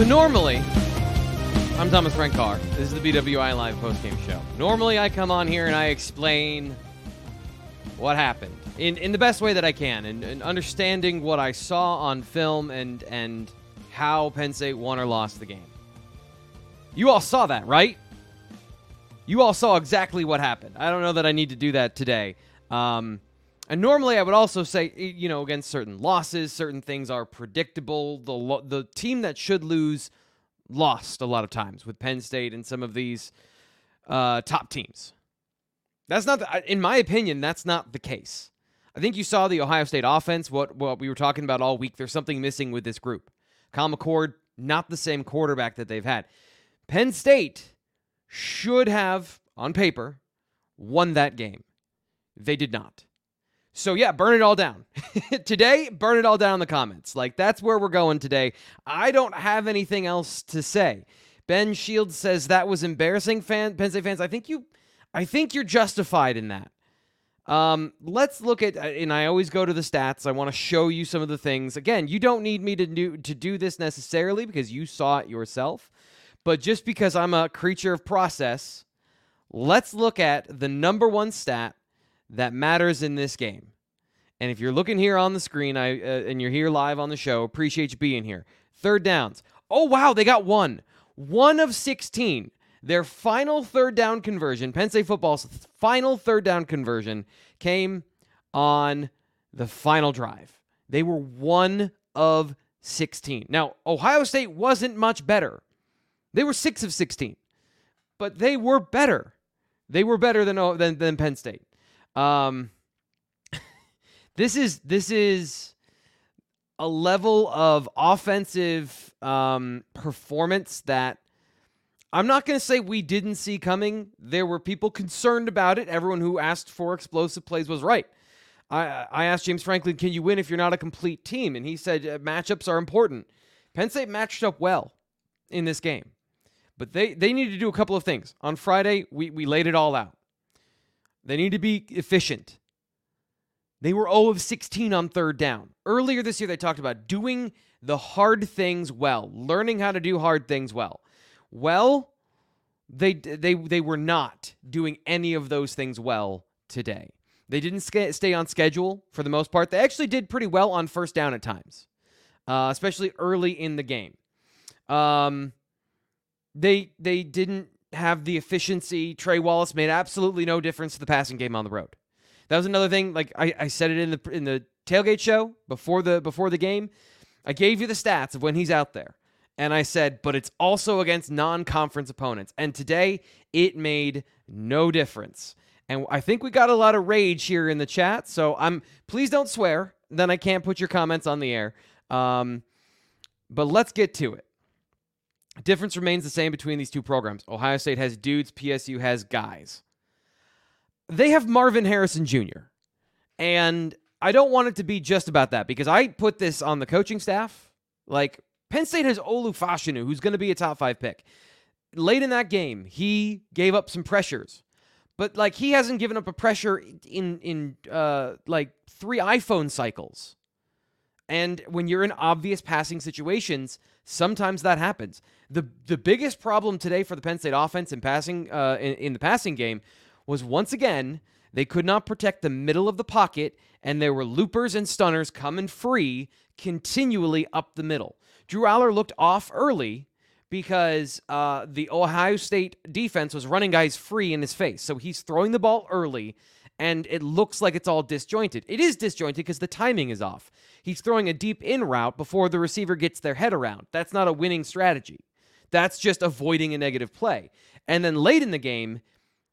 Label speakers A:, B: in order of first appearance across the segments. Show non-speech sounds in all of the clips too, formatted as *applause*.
A: So normally, I'm Thomas Frank Carr. This is the BWI Live postgame show. Normally, I come on here and I explain what happened in, in the best way that I can, and, and understanding what I saw on film and and how Penn State won or lost the game. You all saw that, right? You all saw exactly what happened. I don't know that I need to do that today. Um, and normally, I would also say, you know, against certain losses, certain things are predictable. The lo- the team that should lose lost a lot of times with Penn State and some of these uh, top teams. That's not, the, in my opinion, that's not the case. I think you saw the Ohio State offense. What what we were talking about all week. There's something missing with this group. Kyle McCord, not the same quarterback that they've had. Penn State should have, on paper, won that game. They did not. So yeah, burn it all down. *laughs* today, burn it all down in the comments. Like that's where we're going today. I don't have anything else to say. Ben Shields says that was embarrassing fan Penn State fans. I think you I think you're justified in that. Um, let's look at and I always go to the stats. I want to show you some of the things. Again, you don't need me to do to do this necessarily because you saw it yourself. But just because I'm a creature of process, let's look at the number one stat that matters in this game. And if you're looking here on the screen, I uh, and you're here live on the show, appreciate you being here. Third downs. Oh wow, they got one. One of 16. Their final third down conversion, Penn State football's final third down conversion came on the final drive. They were one of 16. Now, Ohio State wasn't much better. They were 6 of 16. But they were better. They were better than than, than Penn State. Um, this is this is a level of offensive um, performance that I'm not going to say we didn't see coming. There were people concerned about it. Everyone who asked for explosive plays was right. I, I asked James Franklin, can you win if you're not a complete team? And he said uh, matchups are important. Penn State matched up well in this game, but they, they need to do a couple of things. On Friday, we, we laid it all out. They need to be efficient. They were 0 of 16 on third down. Earlier this year, they talked about doing the hard things well, learning how to do hard things well. Well, they they they were not doing any of those things well today. They didn't stay on schedule for the most part. They actually did pretty well on first down at times, uh, especially early in the game. Um, they they didn't have the efficiency. Trey Wallace made absolutely no difference to the passing game on the road. That was another thing. Like I, I said it in the in the tailgate show before the before the game. I gave you the stats of when he's out there. And I said, but it's also against non conference opponents. And today, it made no difference. And I think we got a lot of rage here in the chat. So I'm please don't swear. Then I can't put your comments on the air. Um, but let's get to it. Difference remains the same between these two programs. Ohio State has dudes, PSU has guys. They have Marvin Harrison Jr. And I don't want it to be just about that because I put this on the coaching staff. Like Penn State has Olu Fashanu, who's going to be a top five pick. Late in that game, he gave up some pressures, but like he hasn't given up a pressure in in uh, like three iPhone cycles. And when you're in obvious passing situations, sometimes that happens. the The biggest problem today for the Penn State offense in passing uh, in, in the passing game was once again they could not protect the middle of the pocket, and there were loopers and stunners coming free continually up the middle. Drew Allar looked off early because uh, the Ohio State defense was running guys free in his face. So he's throwing the ball early, and it looks like it's all disjointed. It is disjointed because the timing is off. He's throwing a deep in route before the receiver gets their head around. That's not a winning strategy. That's just avoiding a negative play. And then late in the game,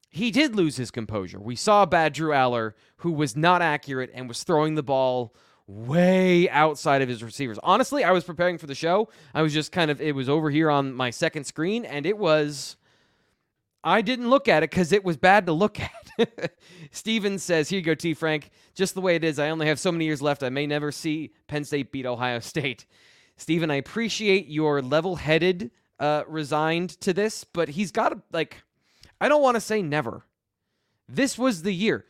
A: he did lose his composure. We saw bad Drew Allar who was not accurate and was throwing the ball way outside of his receivers. Honestly, I was preparing for the show. I was just kind of, it was over here on my second screen, and it was, I didn't look at it because it was bad to look *laughs* at. Steven says, Here you go, T. Frank. Just the way it is. I only have so many years left. I may never see Penn State beat Ohio State. Steven, I appreciate your level headed, uh, resigned to this, but he's got to, like, I don't want to say never. This was the year.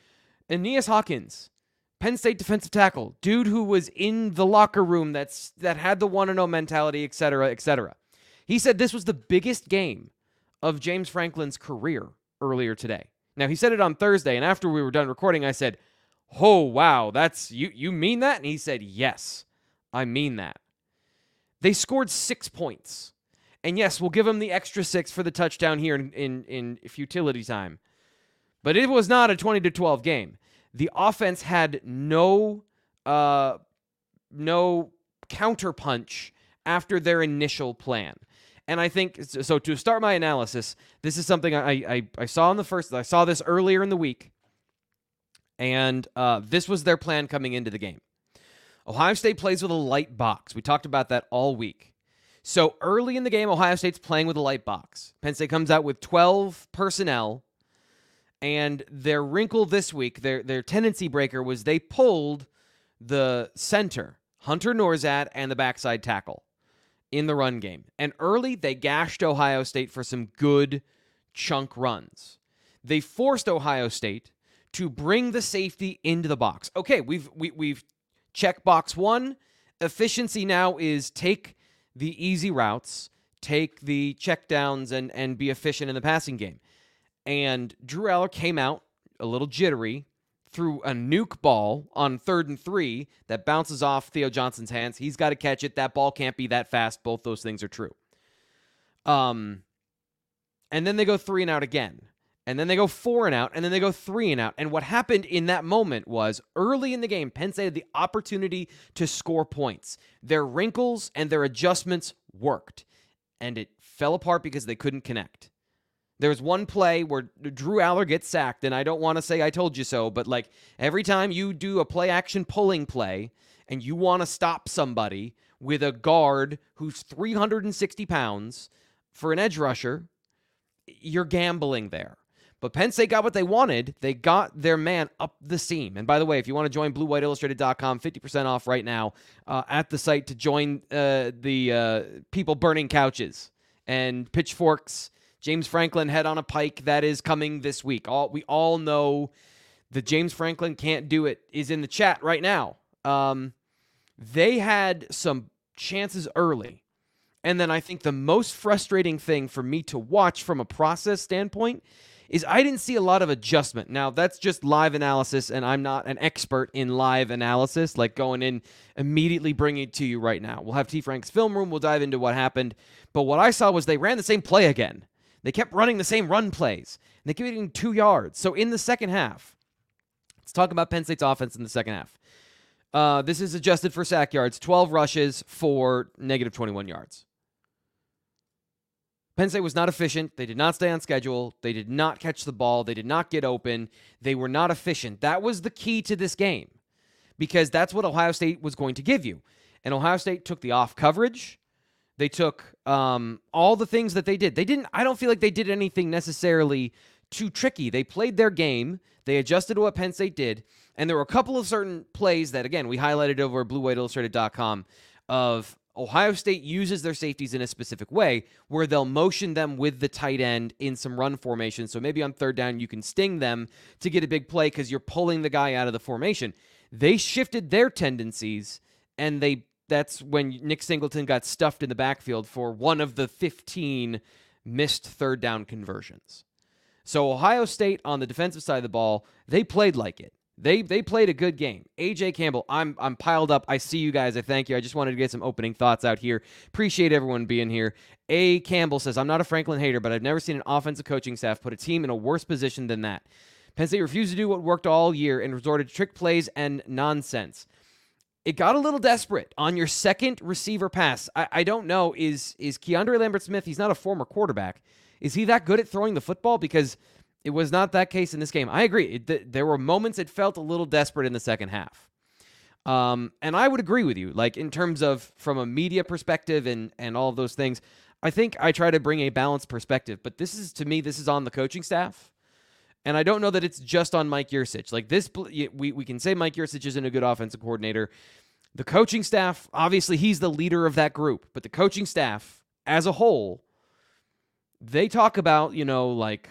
A: Aeneas Hawkins, Penn State defensive tackle, dude who was in the locker room that's that had the want to know mentality, et cetera, et cetera. He said this was the biggest game of James Franklin's career earlier today. Now he said it on Thursday, and after we were done recording, I said, "Oh wow, that's you you mean that?" And he said, "Yes, I mean that." They scored six points, and yes, we'll give them the extra six for the touchdown here in in, in futility time, but it was not a twenty to twelve game the offense had no uh, no counterpunch after their initial plan. And I think so. To start my analysis, this is something I I, I saw in the first. I saw this earlier in the week, and uh, this was their plan coming into the game. Ohio State plays with a light box. We talked about that all week. So early in the game, Ohio State's playing with a light box. Penn State comes out with 12 personnel and their wrinkle this week, their their tendency breaker was they pulled the center, Hunter Nourzad, and the backside tackle in the run game. And early they gashed Ohio State for some good chunk runs. They forced Ohio State to bring the safety into the box. Okay, we've we, we've checked box 1. Efficiency now is take the easy routes, take the checkdowns and and be efficient in the passing game. And Drew Allar came out a little jittery, threw a nuke ball on third and three that bounces off Theo Johnson's hands. He's got to catch it. That ball can't be that fast. Both those things are true. Um, and then they go three and out again. And then they go four and out, and then they go three and out. And what happened in that moment was early in the game, Penn State had the opportunity to score points. Their wrinkles and their adjustments worked, and it fell apart because they couldn't connect. There was one play where Drew Allar gets sacked, and I don't want to say I told you so, but like every time you do a play action pulling play and you want to stop somebody with a guard who's 360 pounds for an edge rusher, you're gambling there. But Penn State got what they wanted. They got their man up the seam. And by the way, if you want to join BlueWhiteIllustrated.com, 50% off right now uh, at the site to join uh, the uh, people burning couches and pitchforks James Franklin head on a pike that is coming this week. All we all know The James Franklin can't do it is in the chat right now. Um, they had some chances early. And then I think the most frustrating thing for me to watch from a process standpoint is I didn't see a lot of adjustment. Now, that's just live analysis, and I'm not an expert in live analysis, like going in immediately bringing it to you right now. We'll have T. Frank's film room. We'll dive into what happened. But what I saw was they ran the same play again. They kept running the same run plays, and they kept getting two yards. So in the second half, let's talk about Penn State's offense in the second half. Uh, this is adjusted for sack yards 12 rushes for negative 21 yards. Penn State was not efficient. They did not stay on schedule. They did not catch the ball. They did not get open. They were not efficient. That was the key to this game because that's what Ohio State was going to give you. And Ohio State took the off coverage. They took um, all the things that they did. They didn't, I don't feel like they did anything necessarily too tricky. They played their game, they adjusted to what Penn State did. And there were a couple of certain plays that, again, we highlighted over at BlueWhiteIllustrated.com of Ohio State uses their safeties in a specific way where they'll motion them with the tight end in some run formation. So maybe on third down, you can sting them to get a big play because you're pulling the guy out of the formation. They shifted their tendencies, and they that's when Nick Singleton got stuffed in the backfield for one of the 15 missed third down conversions. So Ohio State on the defensive side of the ball, they played like it. They they played a good game. AJ Campbell, I'm I'm piled up. I see you guys. I thank you. I just wanted to get some opening thoughts out here. Appreciate everyone being here. A Campbell says, I'm not a Franklin hater, but I've never seen an offensive coaching staff put a team in a worse position than that. Penn State refused to do what worked all year and resorted to trick plays and nonsense. It got a little desperate on your second receiver pass. I, I don't know. Is is Keandre Lambert Smith? He's not a former quarterback. Is he that good at throwing the football? Because it was not that case in this game. I agree. It, th- there were moments it felt a little desperate in the second half. Um, and I would agree with you. Like in terms of from a media perspective and and all those things, I think I try to bring a balanced perspective. But this is to me, this is on the coaching staff. And I don't know that it's just on Mike Yurcich. Like this, we, we can say Mike Yurcich isn't a good offensive coordinator. The coaching staff, obviously, he's the leader of that group, but the coaching staff as a whole, they talk about, you know, like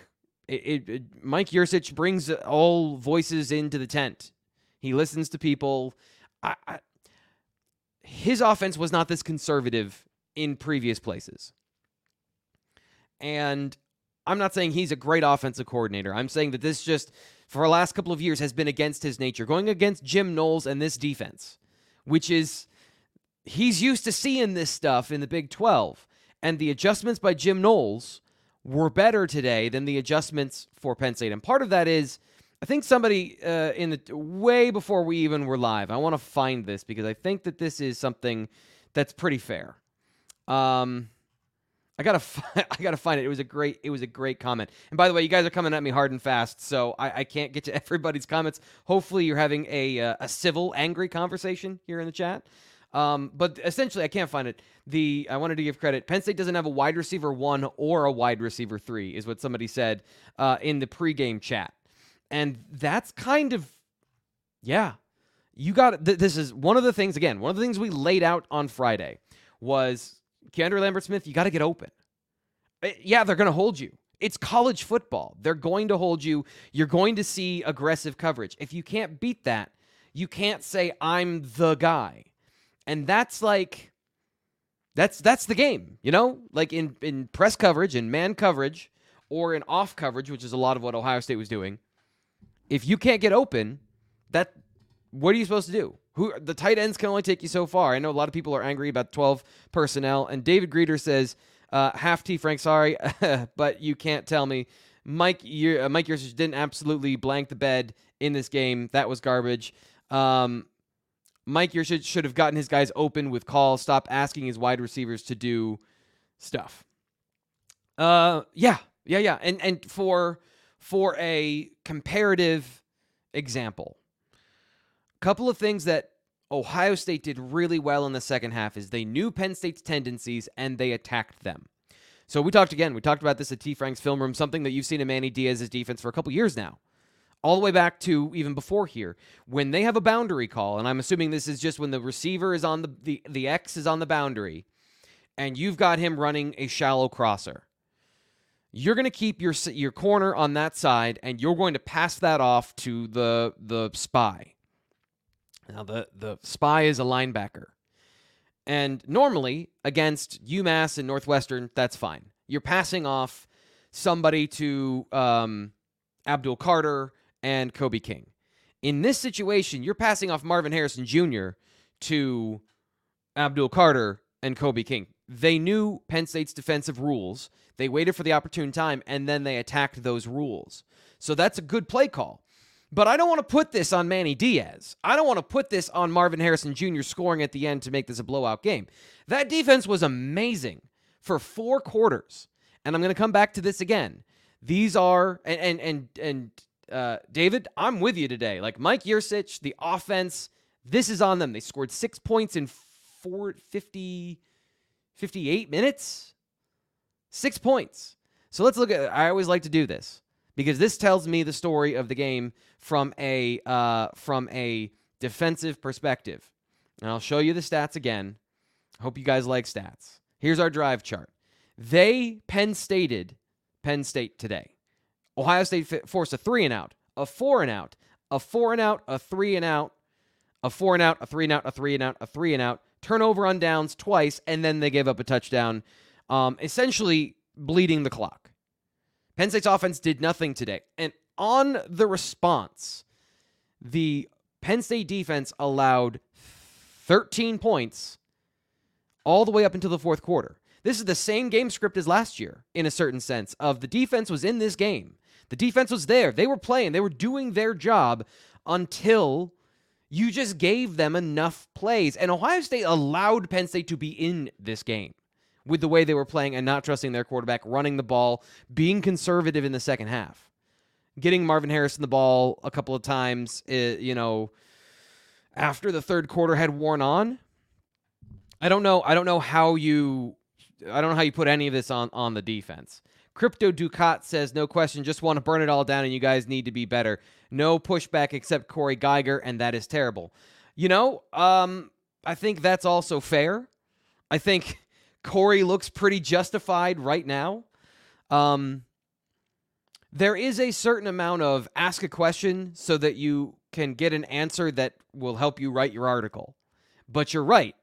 A: it, it, Mike Yurcich brings all voices into the tent. He listens to people. I, I, his offense was not this conservative in previous places. And I'm not saying he's a great offensive coordinator. I'm saying that this just, for the last couple of years, has been against his nature, going against Jim Knowles and this defense, which is, he's used to seeing this stuff in the Big 12. And the adjustments by Jim Knowles were better today than the adjustments for Penn State. And part of that is, I think somebody uh, in the way before we even were live. I want to find this because I think that this is something that's pretty fair. Um, I gotta, *laughs* fi- I gotta find it. It was a great, it was a great comment. And by the way, you guys are coming at me hard and fast, so I, I can't get to *laughs* everybody's comments. Hopefully, you're having a uh, a civil, angry conversation here in the chat. Um, but essentially, I can't find it. The I wanted to give credit. Penn State doesn't have a wide receiver one or a wide receiver three, is what somebody said uh, in the pregame chat, and that's kind of yeah. You got th- this is one of the things again. One of the things we laid out on Friday was Keandre Lambert Smith. You got to get open. Uh, yeah, they're going to hold you. It's college football. They're going to hold you. You're going to see aggressive coverage. If you can't beat that, you can't say I'm the guy and that's like that's that's the game, you know? Like in in press coverage and man coverage or in off coverage, which is a lot of what Ohio State was doing. If you can't get open, that what are you supposed to do? Who the tight ends can only take you so far. I know a lot of people are angry about 12 personnel and David Greeter says uh, half T Frank sorry, *laughs* but you can't tell me Mike uh, Mike Yurcich didn't absolutely blank the bed in this game. That was garbage. Um, Mike Yurcich should have gotten his guys open with calls, stop asking his wide receivers to do stuff. Uh yeah, yeah, yeah. And and for for a comparative example, couple of things that Ohio State did really well in the second half is they knew Penn State's tendencies and they attacked them. So we talked again, we talked about this at T. Frank's film room, something that you've seen in Manny Diaz's defense for a couple years now all the way back to even before here when they have a boundary call and i'm assuming this is just when the receiver is on the the, the x is on the boundary and you've got him running a shallow crosser you're going to keep your your corner on that side and you're going to pass that off to the the spy. Now the the spy is a linebacker. And normally against UMass and Northwestern, that's fine. You're passing off somebody to um, Abdul Carter and Kobe King. In this situation, you're passing off Marvin Harrison Jr. to Abdul Carter and Kobe King. They knew Penn State's defensive rules. They waited for the opportune time and then they attacked those rules. So that's a good play call. But I don't want to put this on Manny Diaz. I don't want to put this on Marvin Harrison Jr. scoring at the end to make this a blowout game. That defense was amazing for four quarters. And I'm going to come back to this again. These are and and and, and uh, David, I'm with you today. Like Mike Yurcich, the offense, this is on them. They scored six points in four, 50, 58 minutes. Six points. So let's look at. I always like to do this because this tells me the story of the game from a uh, from a defensive perspective. And I'll show you the stats again. Hope you guys like stats. Here's our drive chart. They Penn Stated Penn State today. Ohio State forced a three and out, a four and out, a four and out, a three and out, a four and out, a three and out, a three and out, a three and out, turnover on downs twice, and then they gave up a touchdown, um, essentially bleeding the clock. Penn State's offense did nothing today. And on the response, the Penn State defense allowed 13 points all the way up until the fourth quarter. This is the same game script as last year in a certain sense of the defense was in this game. The defense was there. They were playing. They were doing their job until you just gave them enough plays. And Ohio State allowed Penn State to be in this game with the way they were playing and not trusting their quarterback, running the ball, being conservative in the second half, getting Marvin Harrison the ball a couple of times, uh, you know, after the third quarter had worn on. I don't know. I don't know how you. I don't know how you put any of this on on the defense. Crypto Ducat says, no question, just want to burn it all down and you guys need to be better. No pushback except Cory Giger, and that is terrible. You know, um, I think that's also fair. I think Corey looks pretty justified right now. Um, there is a certain amount of ask a question so that you can get an answer that will help you write your article. But you're right.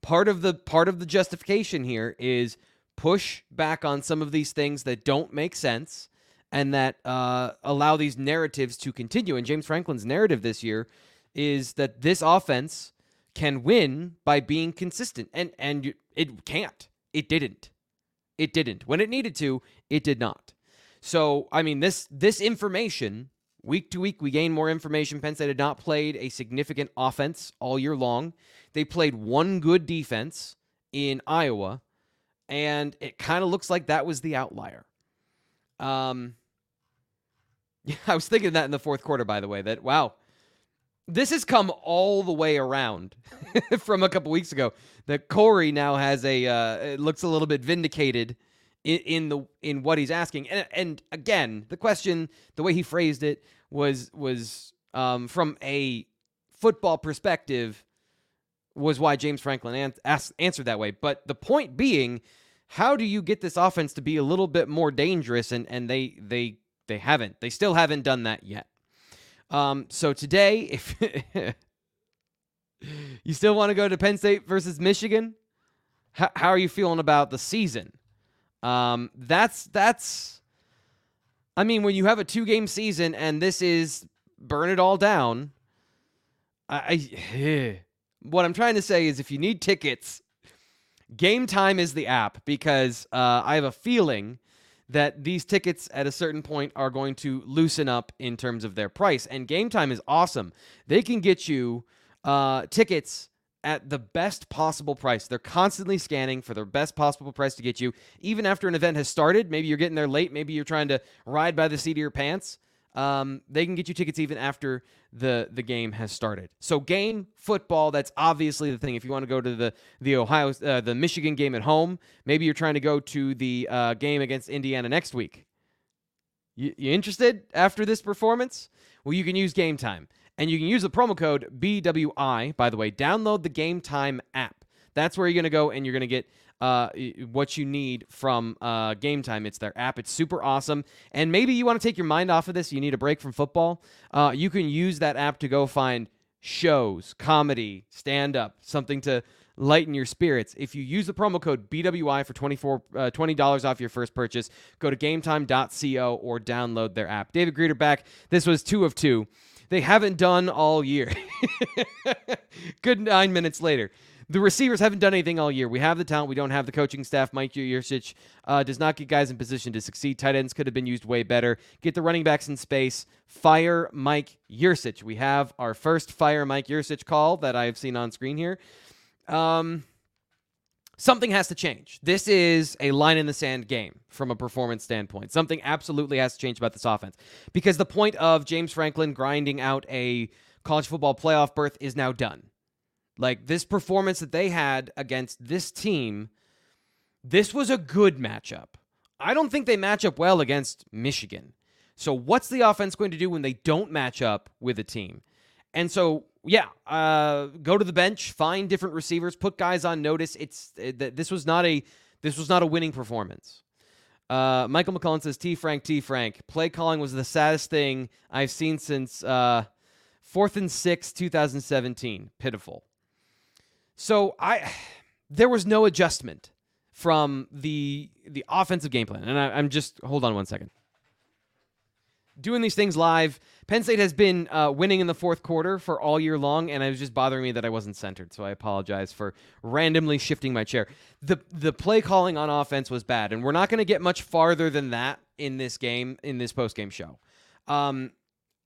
A: Part of the part of the justification here is push back on some of these things that don't make sense and that uh, allow these narratives to continue. And James Franklin's narrative this year is that this offense can win by being consistent, and and it can't. It didn't. It didn't. When it needed to, it did not. So I mean, this this information week to week we gain more information. Penn State had not played a significant offense all year long. They played one good defense in Iowa and it kind of looks like that was the outlier. Um, *laughs* yeah, I was thinking that in the fourth quarter, by the way, that wow, this has come all the way around *laughs* from a couple weeks ago. That Corey now has a uh, looks a little bit vindicated in, in the in what he's asking, and and again, the question, the way he phrased it was was um, from a football perspective was why James Franklin an- asked, answered that way. But the point being how do you get this offense to be a little bit more dangerous? And and they they they haven't. They still haven't done that yet. Um, so today, if *laughs* you still want to go to Penn State versus Michigan, how, how are you feeling about the season? Um, that's that's. I mean, when you have a two game season and this is burn it all down, I, I *sighs* what I'm trying to say is if you need tickets Gametime is the app because uh, I have a feeling that these tickets at a certain point are going to loosen up in terms of their price. And Gametime is awesome. They can get you uh, tickets at the best possible price. They're constantly scanning for the best possible price to get you, even after an event has started. Maybe you're getting there late. Maybe you're trying to ride by the seat of your pants. Um, they can get you tickets even after the the game has started. So game football, that's obviously the thing. If you want to go to the the Ohio uh, the Michigan game at home, maybe you're trying to go to the uh, game against Indiana next week. You, you interested after this performance? Well, you can use Gametime, and you can use the promo code BWI. By the way, download the Gametime app. That's where you're going to go, and you're going to get uh, what you need from uh, Gametime. It's their app. It's super awesome. And maybe you want to take your mind off of this. You need a break from football. Uh, you can use that app to go find shows, comedy, stand up, something to lighten your spirits. If you use the promo code BWI for 24, uh, $20 off your first purchase, go to gametime.co or download their app. David Greeter back. This was two of two. They haven't done all year. *laughs* Good nine minutes later. The receivers haven't done anything all year. We have the talent. We don't have the coaching staff. Mike Yurcich uh, does not get guys in position to succeed. Tight ends could have been used way better. Get the running backs in space. Fire Mike Yurcich. We have our first fire Mike Yurcich call that I've seen on screen here. Um, something has to change. This is a line in the sand game from a performance standpoint. Something absolutely has to change about this offense because the point of James Franklin grinding out a college football playoff berth is now done. Like this performance that they had against this team, this was a good matchup. I don't think they match up well against Michigan. So what's the offense going to do when they don't match up with a team? And so yeah, uh, go to the bench, find different receivers, put guys on notice. It's it, this was not a this was not a winning performance. Uh, Michael McCullen says T Frank T Frank play calling was the saddest thing I've seen since uh, fourth and six 2017. Pitiful. So I there was no adjustment from the the offensive game plan, and I, I'm just hold on one second doing these things live. Penn State has been uh, winning in the fourth quarter for all year long, and it was just bothering me that I wasn't centered. So I apologize for randomly shifting my chair. the The play calling on offense was bad, and we're not going to get much farther than that in this game in this post game show. Um,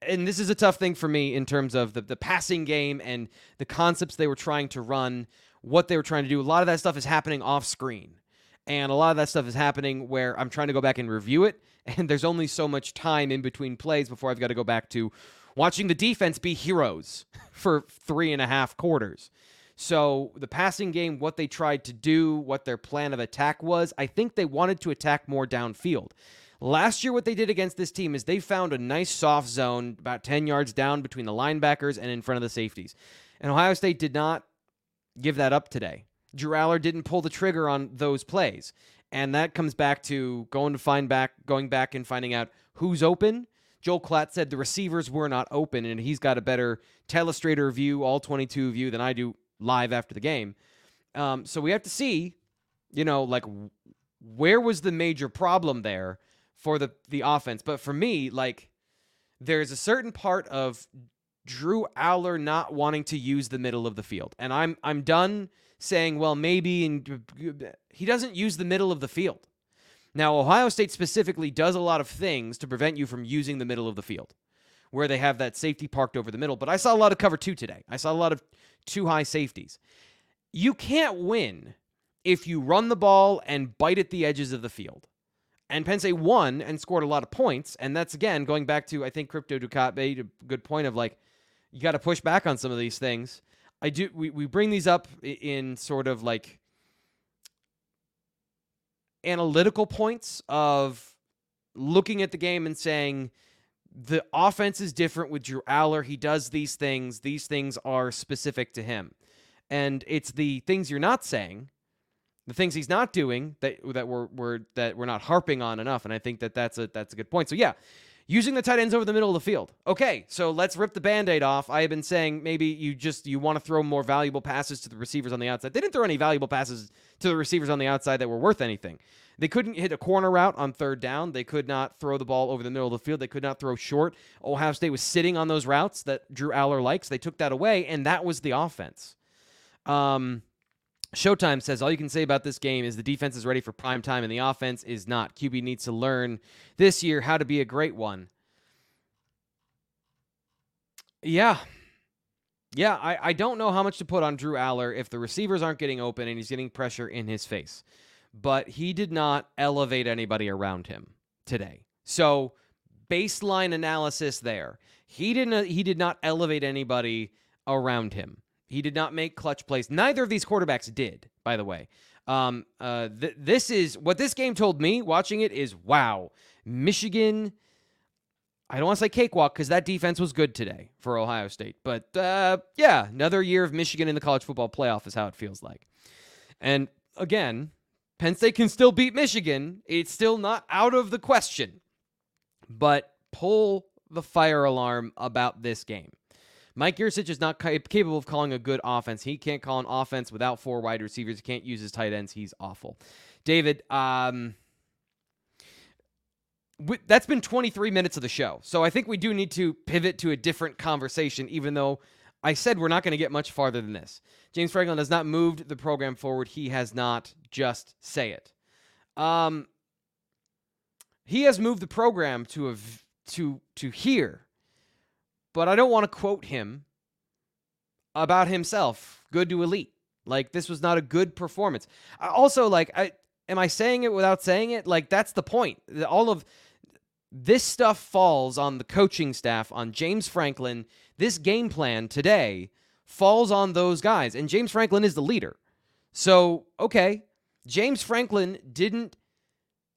A: and this is a tough thing for me in terms of the, the passing game and the concepts they were trying to run, what they were trying to do. A lot of that stuff is happening off screen. And a lot of that stuff is happening where I'm trying to go back and review it, *laughs* and there's only so much time in between plays before I've got to go back to watching the defense be heroes *laughs* for three and a half quarters. So the passing game, what they tried to do, what their plan of attack was, I think they wanted to attack more downfield. Last year, what they did against this team is they found a nice soft zone about 10 yards down between the linebackers and in front of the safeties. And Ohio State did not give that up today. Drew Allar didn't pull the trigger on those plays. And that comes back to going to find back, going back and finding out who's open. Joel Klatt said the receivers were not open, and he's got a better telestrator view, all 22 view, than I do live after the game. Um, so we have to see, you know, like where was the major problem there for the the offense. But for me, like there's a certain part of Drew Allar not wanting to use the middle of the field, and I'm I'm done saying, well, maybe and he doesn't use the middle of the field. Now, Ohio State specifically does a lot of things to prevent you from using the middle of the field, where they have that safety parked over the middle. But I saw a lot of cover two today. I saw a lot of two high safeties. You can't win if you run the ball and bite at the edges of the field. And Penn State won and scored a lot of points. And that's again going back to I think Crypto Ducat made a good point of like you got to push back on some of these things. I do. We we bring these up in sort of like analytical points of looking at the game and saying the offense is different with Drew Allar. He does these things. These things are specific to him, and it's the things you're not saying, the things he's not doing that that we're, we're that we're not harping on enough. And I think that that's a that's a good point. So yeah, using the tight ends over the middle of the field. Okay, so let's rip the band-aid off. I have been saying maybe you just you want to throw more valuable passes to the receivers on the outside. They didn't throw any valuable passes to the receivers on the outside that were worth anything. They couldn't hit a corner route on third down. They could not throw the ball over the middle of the field. They could not throw short. Ohio State was sitting on those routes that Drew Allar likes. They took that away, and that was the offense. Um, Showtime says all you can say about this game is the defense is ready for prime time and the offense is not. QB needs to learn this year how to be a great one. Yeah. Yeah, I, I don't know how much to put on Drew Allar if the receivers aren't getting open and he's getting pressure in his face. But he did not elevate anybody around him today. So baseline analysis there. He didn't he did not elevate anybody around him. He did not make clutch plays. Neither of these quarterbacks did, by the way. Um, uh, th- this is what this game told me watching it is wow, Michigan. I don't want to say cakewalk because that defense was good today for Ohio State. But uh, yeah, another year of Michigan in the college football playoff is how it feels like. And again, Penn State can still beat Michigan. It's still not out of the question. But pull the fire alarm about this game. Mike Yurcich is not capable of calling a good offense. He can't call an offense without four wide receivers. He can't use his tight ends. He's awful. David, um, that's been 23 minutes of the show. So I think we do need to pivot to a different conversation, even though I said we're not going to get much farther than this. James Franklin has not moved the program forward. He has not just say it. Um, he has moved the program to a to to here but I don't want to quote him about himself, good to elite. Like this was not a good performance. Also, like, I am I saying it without saying it? Like that's the point. All of this stuff falls on the coaching staff, on James Franklin. This game plan today falls on those guys, and James Franklin is the leader. So okay, James Franklin didn't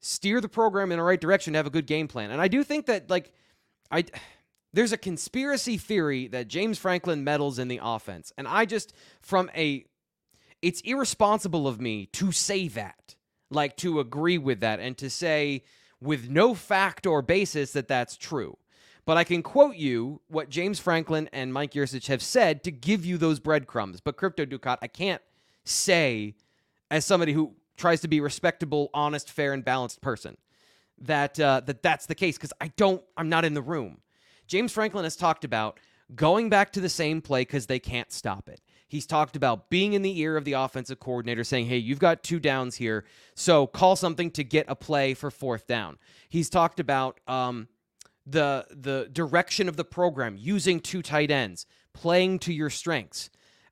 A: steer the program in the right direction to have a good game plan, and I do think that like I there's a conspiracy theory that James Franklin meddles in the offense. And I just, from a, it's irresponsible of me to say that, like to agree with that and to say with no fact or basis that that's true. But I can quote you what James Franklin and Mike Yurcich have said to give you those breadcrumbs. But Crypto Ducat, I can't say, as somebody who tries to be respectable, honest, fair, and balanced person, that uh, that that's the case because I don't. I'm not in the room. James Franklin has talked about going back to the same play because they can't stop it. He's talked about being in the ear of the offensive coordinator saying, hey, you've got two downs here, so call something to get a play for fourth down. He's talked about um, the, the direction of the program, using two tight ends, playing to your strengths.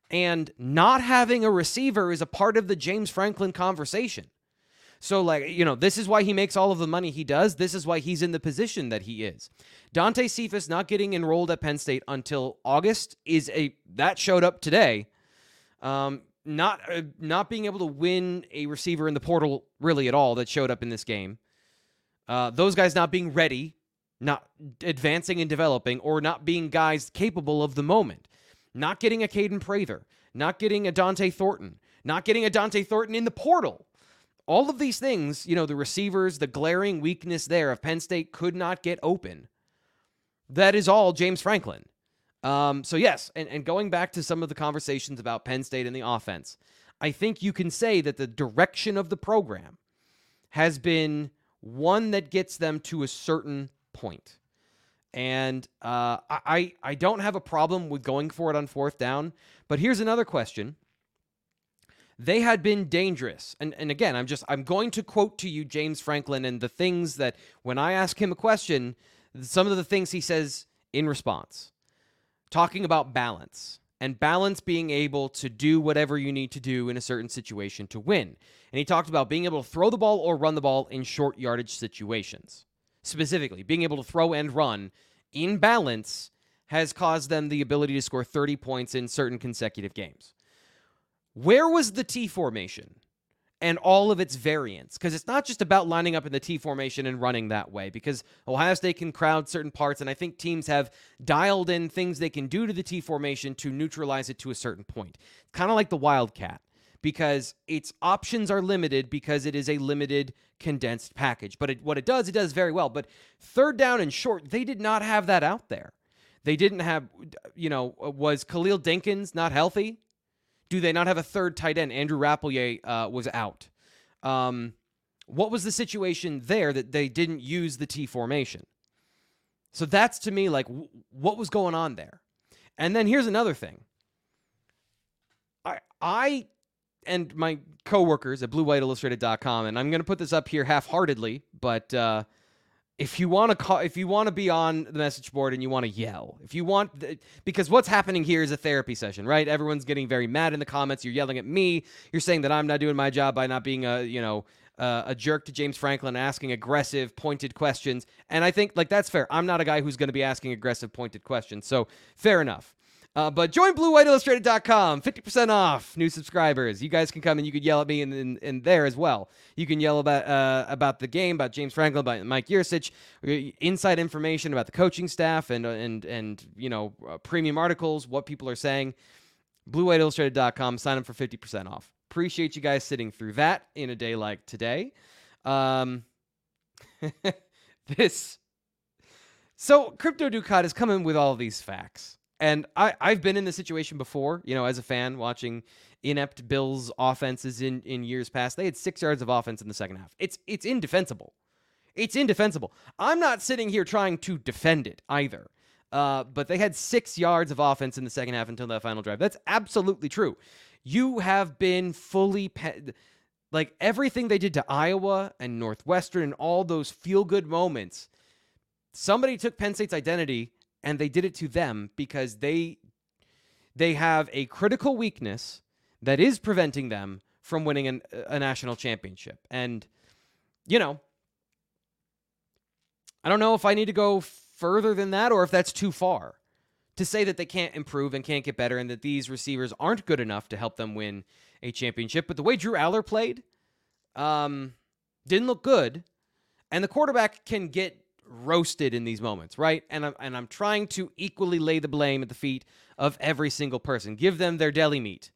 A: And not having a receiver is a part of the James Franklin conversation. So, like, you know, this is why he makes all of the money he does. This is why he's in the position that he is. Dante Cephas not getting enrolled at Penn State until August is a that showed up today. Um, not uh, not being able to win a receiver in the portal really at all that showed up in this game. Uh, those guys not being ready, not advancing and developing, or not being guys capable of the moment. Not getting a Kaden Prather, not getting a Dont'e Thornton, not getting a Dont'e Thornton in the portal all of these things, you know, the receivers, the glaring weakness there of Penn State could not get open. That is all James Franklin. Um, so, yes, and, and going back to some of the conversations about Penn State and the offense, I think you can say that the direction of the program has been one that gets them to a certain point. And uh, I, I don't have a problem with going for it on fourth down. But here's another question they had been dangerous. And and again, I'm just I'm going to quote to you James Franklin and the things that when I ask him a question, some of the things he says in response. Talking about balance and balance being able to do whatever you need to do in a certain situation to win. And he talked about being able to throw the ball or run the ball in short yardage situations. Specifically, being able to throw and run in balance has caused them the ability to score 30 points in certain consecutive games. Where was the T formation and all of its variants? Because it's not just about lining up in the T formation and running that way, because Ohio State can crowd certain parts, and I think teams have dialed in things they can do to the T formation to neutralize it to a certain point. Kind of like the Wildcat, because its options are limited because it is a limited condensed package. But it, what it does, it does very well. But third down and short, they did not have that out there. They didn't have, you know, was Khalil Dinkins not healthy? Do they not have a third tight end? Andrew Rappleyea uh, was out. Um, what was the situation there that they didn't use the T formation? So that's to me like w- what was going on there. And then here's another thing. I I and my coworkers at bluewhiteillustrated.com and I'm going to put this up here half-heartedly, but uh, if you want to call if you want to be on the message board and you want to yell if you want because what's happening here is a therapy session right? Everyone's getting very mad in the comments. You're yelling at me. You're saying that i'm not doing my job by not being a you know uh, a jerk to james franklin asking aggressive pointed questions. And i think like that's fair. I'm not a guy who's going to be asking aggressive pointed questions. So fair enough uh, but join bluewhiteillustrated.com, 50% off new subscribers. You guys can come and you can yell at me in, in, in there as well. You can yell about uh, about the game, about James Franklin, about Mike Yurcich, uh, inside information about the coaching staff and, uh, and, and you know, uh, premium articles, what people are saying. BlueWhiteIllustrated.com. Sign up for 50% off. Appreciate you guys sitting through that in a day like today. Um, *laughs* this. So, Crypto Ducat is coming with all these facts. And I, I've been in this situation before, you know, as a fan watching inept Bills offenses in, in years past. They had six yards of offense in the second half. It's it's indefensible. It's indefensible. I'm not sitting here trying to defend it either. Uh, but they had six yards of offense in the second half until that final drive. That's absolutely true. You have been fully pe- like everything they did to Iowa and Northwestern and all those feel good moments. Somebody took Penn State's identity and they did it to them because they they have a critical weakness that is preventing them from winning an, a national championship. And you know, I don't know if I need to go further than that or if that's too far to say that they can't improve and can't get better and that these receivers aren't good enough to help them win a championship. But the way Drew Allar played um, didn't look good. And the quarterback can get roasted in these moments, right? And I'm, and I'm trying to equally lay the blame at the feet of every single person. Give them their deli meat.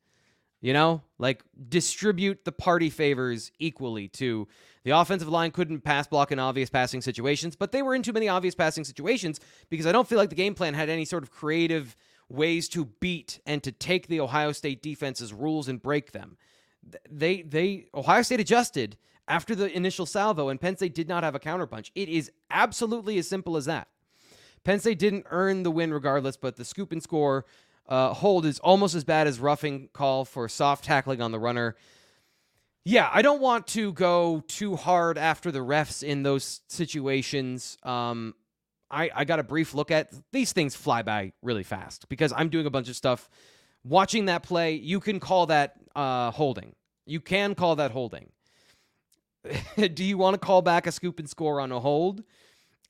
A: You know, like distribute the party favors equally to the offensive line couldn't pass block in obvious passing situations, but they were in too many obvious passing situations because I don't feel like the game plan had any sort of creative ways to beat and to take the Ohio State defense's rules and break them. They they Ohio State adjusted after the initial salvo, and Penn did not have a counterpunch. It is absolutely as simple as that. Penn didn't earn the win regardless, but the scoop and score uh, hold is almost as bad as roughing call for soft tackling on the runner. Yeah, I don't want to go too hard after the refs in those situations. Um, I, I got a brief look at these things fly by really fast because I'm doing a bunch of stuff. Watching that play, you can call that uh, holding. You can call that holding. *laughs* Do you want to call back a scoop and score on a hold?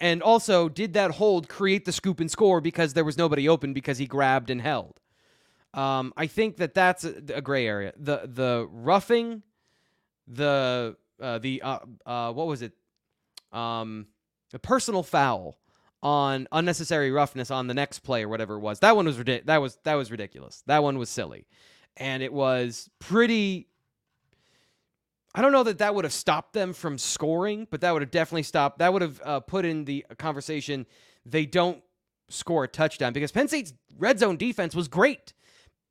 A: And also, did that hold create the scoop and score because there was nobody open because he grabbed and held? Um, I think that that's a, a, gray area. The the roughing, the uh, the uh, uh, what was it? Um, the personal foul on unnecessary roughness on the next play or whatever it was. That one was. That was that was ridiculous. That one was silly, and it was pretty I don't know that that would have stopped them from scoring, but that would have definitely stopped. That would have uh, put in the conversation they don't score a touchdown because Penn State's red zone defense was great.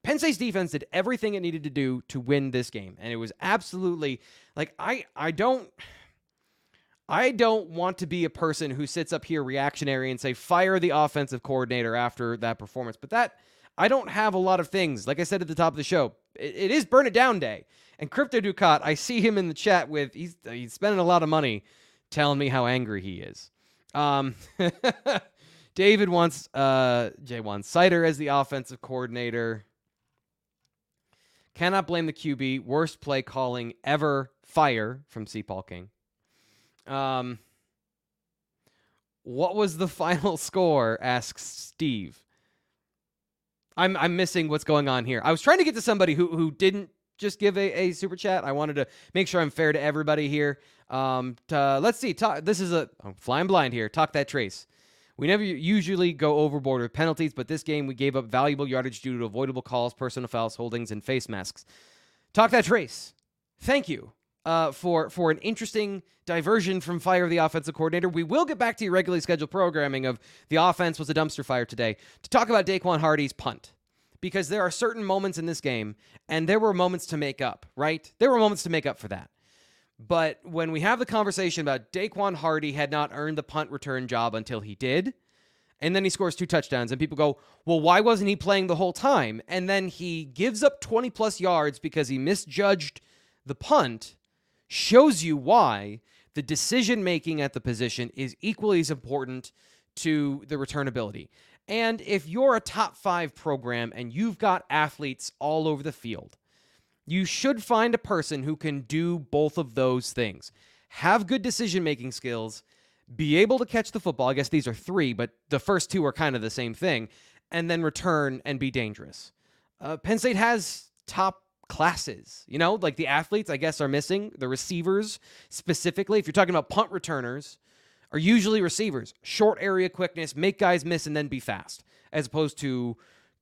A: Penn State's defense did everything it needed to do to win this game, and it was absolutely like I I don't I don't want to be a person who sits up here reactionary and say fire the offensive coordinator after that performance, but that I don't have a lot of things. Like I said at the top of the show, it, it is burn it down day. And Crypto Ducat, I see him in the chat with he's he's spending a lot of money telling me how angry he is. Um, *laughs* David wants uh, J1 Sider as the offensive coordinator. Cannot blame the QB. Worst play calling ever. Fire from C. Paul King. Um, what was the *laughs* final score? asks Steve. I'm I'm missing what's going on here. I was trying to get to somebody who who didn't just give a, a super chat. I wanted to make sure I'm fair to everybody here. Um, to, let's see. Talk, this is a I'm flying blind here. Talk that trace. We never usually go overboard with penalties, but this game we gave up valuable yardage due to avoidable calls, personal fouls, holdings, and face masks. Talk that trace. Thank you uh, for for an interesting diversion from fire of the offensive coordinator. We will get back to your regularly scheduled programming of the offense was a dumpster fire today to talk about Daequan Hardy's punt because there are certain moments in this game, and there were moments to make up, right? There were moments to make up for that. But when we have the conversation about Daequan Hardy had not earned the punt return job until he did, and then he scores two touchdowns, and people go, well, why wasn't he playing the whole time? And then he gives up 20 plus yards because he misjudged the punt, shows you why the decision making at the position is equally as important to the returnability. And if you're a top five program and you've got athletes all over the field, you should find a person who can do both of those things have good decision making skills, be able to catch the football. I guess these are three, but the first two are kind of the same thing, and then return and be dangerous. Uh, Penn State has top classes. You know, like the athletes, I guess, are missing. The receivers, specifically, if you're talking about punt returners, are usually receivers. Short area quickness, make guys miss, and then be fast, as opposed to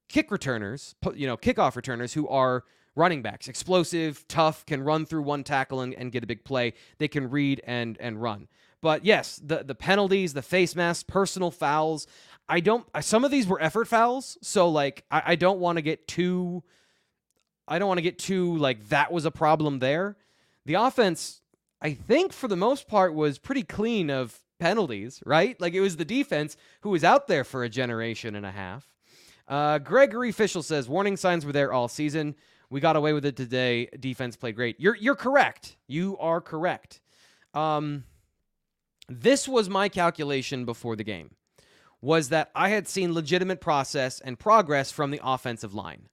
A: kick returners, you know, kickoff returners who are running backs, explosive, tough, can run through one tackle and, and get a big play. They can read and and run. But yes, the the penalties, the face masks, personal fouls. I don't. Some of these were effort fouls, so like I, I don't want to get too. I don't want to get too like that was a problem there. The offense, I think for the most part, was pretty clean of penalties. Right, like it was the defense who was out there for a generation and a half. Uh, Gregory Fischel says warning signs were there all season. We got away with it today. Defense played great. You're you're correct. You are correct. Um, this was my calculation before the game. Was that I had seen legitimate process and progress from the offensive line.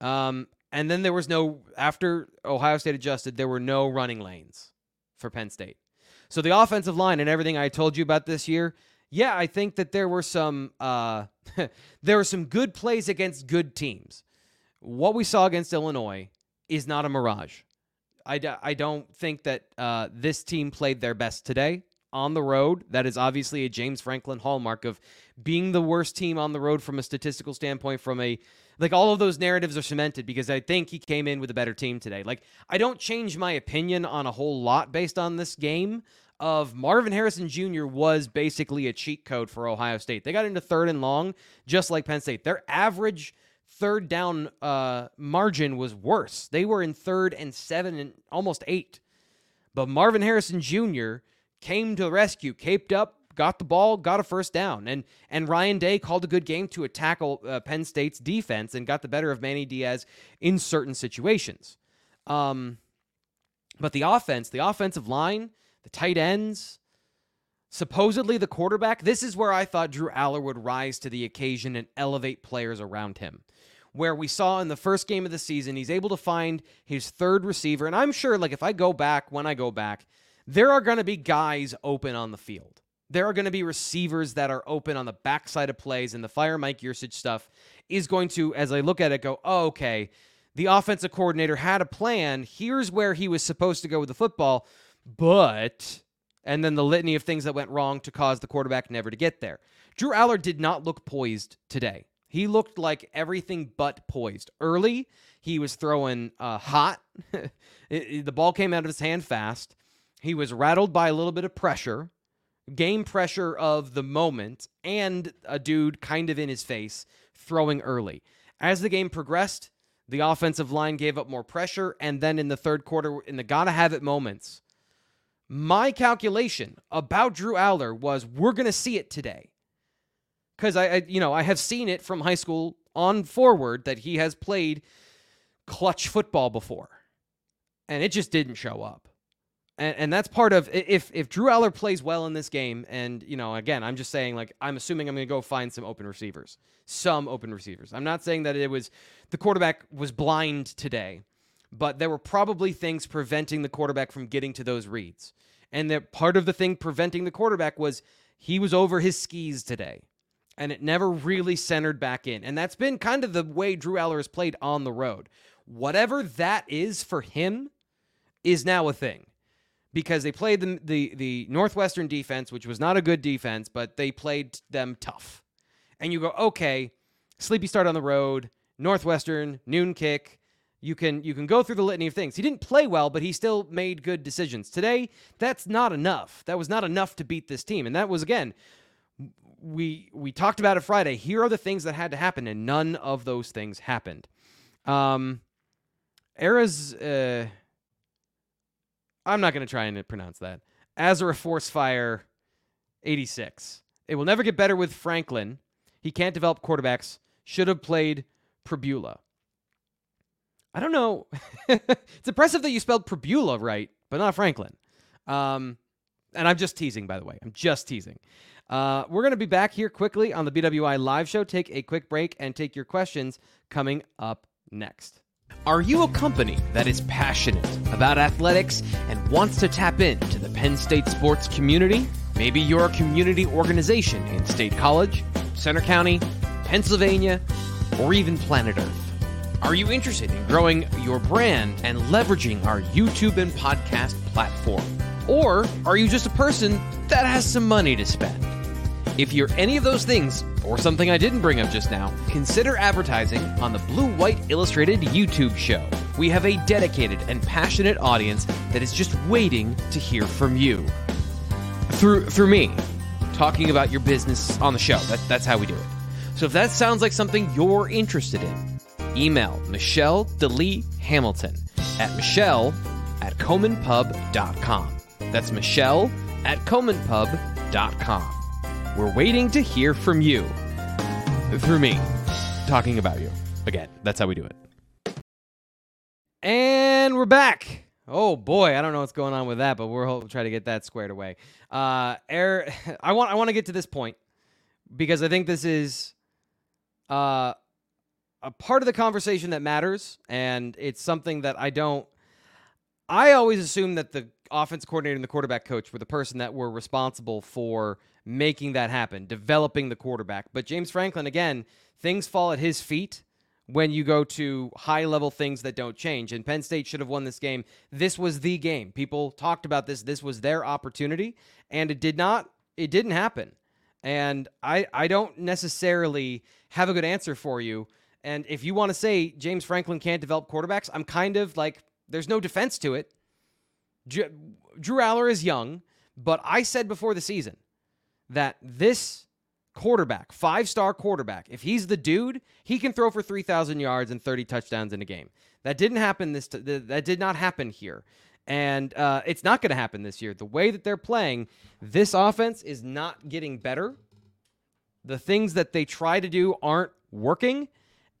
A: Um, and then there was no after Ohio State adjusted, there were no running lanes for Penn State. So the offensive line and everything I told you about this year, yeah, I think that there were some uh, *laughs* there were some good plays against good teams. What we saw against Illinois is not a mirage. I, I don't think that uh, this team played their best today on the road. That is obviously a James Franklin hallmark of being the worst team on the road from a statistical standpoint. From a like all of those narratives are cemented because I think he came in with a better team today. Like I don't change my opinion on a whole lot based on this game. Of Marvin Harrison Jr. was basically a cheat code for Ohio State. They got into third and long, just like Penn State. Their average third down uh, margin was worse. They were in third and seven and almost eight. But Marvin Harrison Jr came to the rescue, caped up, got the ball, got a first down, and and Ryan Day called a good game to tackle uh, Penn State's defense and got the better of Manny Diaz in certain situations. Um, but the offense, the offensive line, the tight ends, supposedly the quarterback. This is where I thought Drew Allar would rise to the occasion and elevate players around him. Where we saw in the first game of the season, he's able to find his third receiver, and I'm sure, like if I go back, when I go back there are going to be guys open on the field. There are going to be receivers that are open on the backside of plays, and the fire Mike Yurcich stuff is going to, as I look at it, go, oh, okay, the offensive coordinator had a plan. Here's where he was supposed to go with the football, but, and then the litany of things that went wrong to cause the quarterback never to get there. Drew Allar did not look poised today. He looked like everything but poised. Early, he was throwing uh, hot. *laughs* it, it, the ball came out of his hand fast. He was rattled by a little bit of pressure, game pressure of the moment, and a dude kind of in his face throwing early. As the game progressed, the offensive line gave up more pressure, and then in the third quarter, in the gotta have it moments, my calculation about Drew Allar was we're gonna see it today. Because I, I, you know, I have seen it from high school on forward that he has played clutch football before, and it just didn't show up and, and that's part of if if Drew Allar plays well in this game, and you know, again, I'm just saying like I'm assuming I'm going to go find some open receivers, some open receivers. I'm not saying that it was the quarterback was blind today, but there were probably things preventing the quarterback from getting to those reads, and that part of the thing preventing the quarterback was he was over his skis today. And it never really centered back in. And that's been kind of the way Drew Allar has played on the road. Whatever that is for him is now a thing because they played the, the the Northwestern defense, which was not a good defense, but they played them tough. And you go, okay, sleepy start on the road, Northwestern noon kick. You can you can go through the litany of things. He didn't play well, but he still made good decisions. Today, that's not enough. That was not enough to beat this team, and that was again. We we talked about it Friday. Here are the things that had to happen, and none of those things happened. Um, Era's uh, I'm not going to try and pronounce that. Azura Force Fire 86. It will never get better with Franklin. He can't develop quarterbacks. Should have played Pribula. I don't know. *laughs* it's impressive that you spelled Pribula right, but not Franklin. Um, and I'm just teasing, by the way. I'm just teasing. Uh, we're going to be back here quickly on the BWI live show. Take a quick break and take your questions coming up next. Are you a company that is passionate about athletics and wants to tap into the Penn State sports community? Maybe you're a community organization in State College, Centre County, Pennsylvania, or even planet Earth. Are you interested in growing your brand and leveraging our YouTube and podcast platform? Or are you just a person that has some money to spend? If you're any of those things, or something I didn't bring up just now, consider advertising on the Blue White Illustrated YouTube show. We have a dedicated and passionate audience that is just waiting to hear from you. Through through me, talking about your business on the show. That, that's how we do it. So if that sounds like something you're interested in, email Michelle DeLee Hamilton at Michelle at ComanPub.com. That's Michelle at ComanPub.com. We're waiting to hear from you through me talking about you. Again, that's how we do it. And we're back. Oh boy, I don't know what's going on with that, but we'll try to get that squared away. Uh, air, *laughs* I want I want to get to this point because I think this is uh, a part of the conversation that matters, and it's something that I don't. I always assume that the offense coordinator and the quarterback coach were the person that were responsible for making that happen, developing the quarterback. But James Franklin, again, things fall at his feet when you go to high level things that don't change. And Penn State should have won this game. This was the game. People talked about this. This was their opportunity, and it did not. It didn't happen. And I I don't necessarily have a good answer for you. And if you want to say James Franklin can't develop quarterbacks, I'm kind of like there's no defense to it. Drew Allar is young, but I said before the season that this quarterback, five star quarterback, if he's the dude, he can throw for 3,000 yards and 30 touchdowns in a game. That didn't happen this. T- that did not happen here, and uh, it's not going to happen this year. The way that they're playing, this offense is not getting better. The things that they try to do aren't working,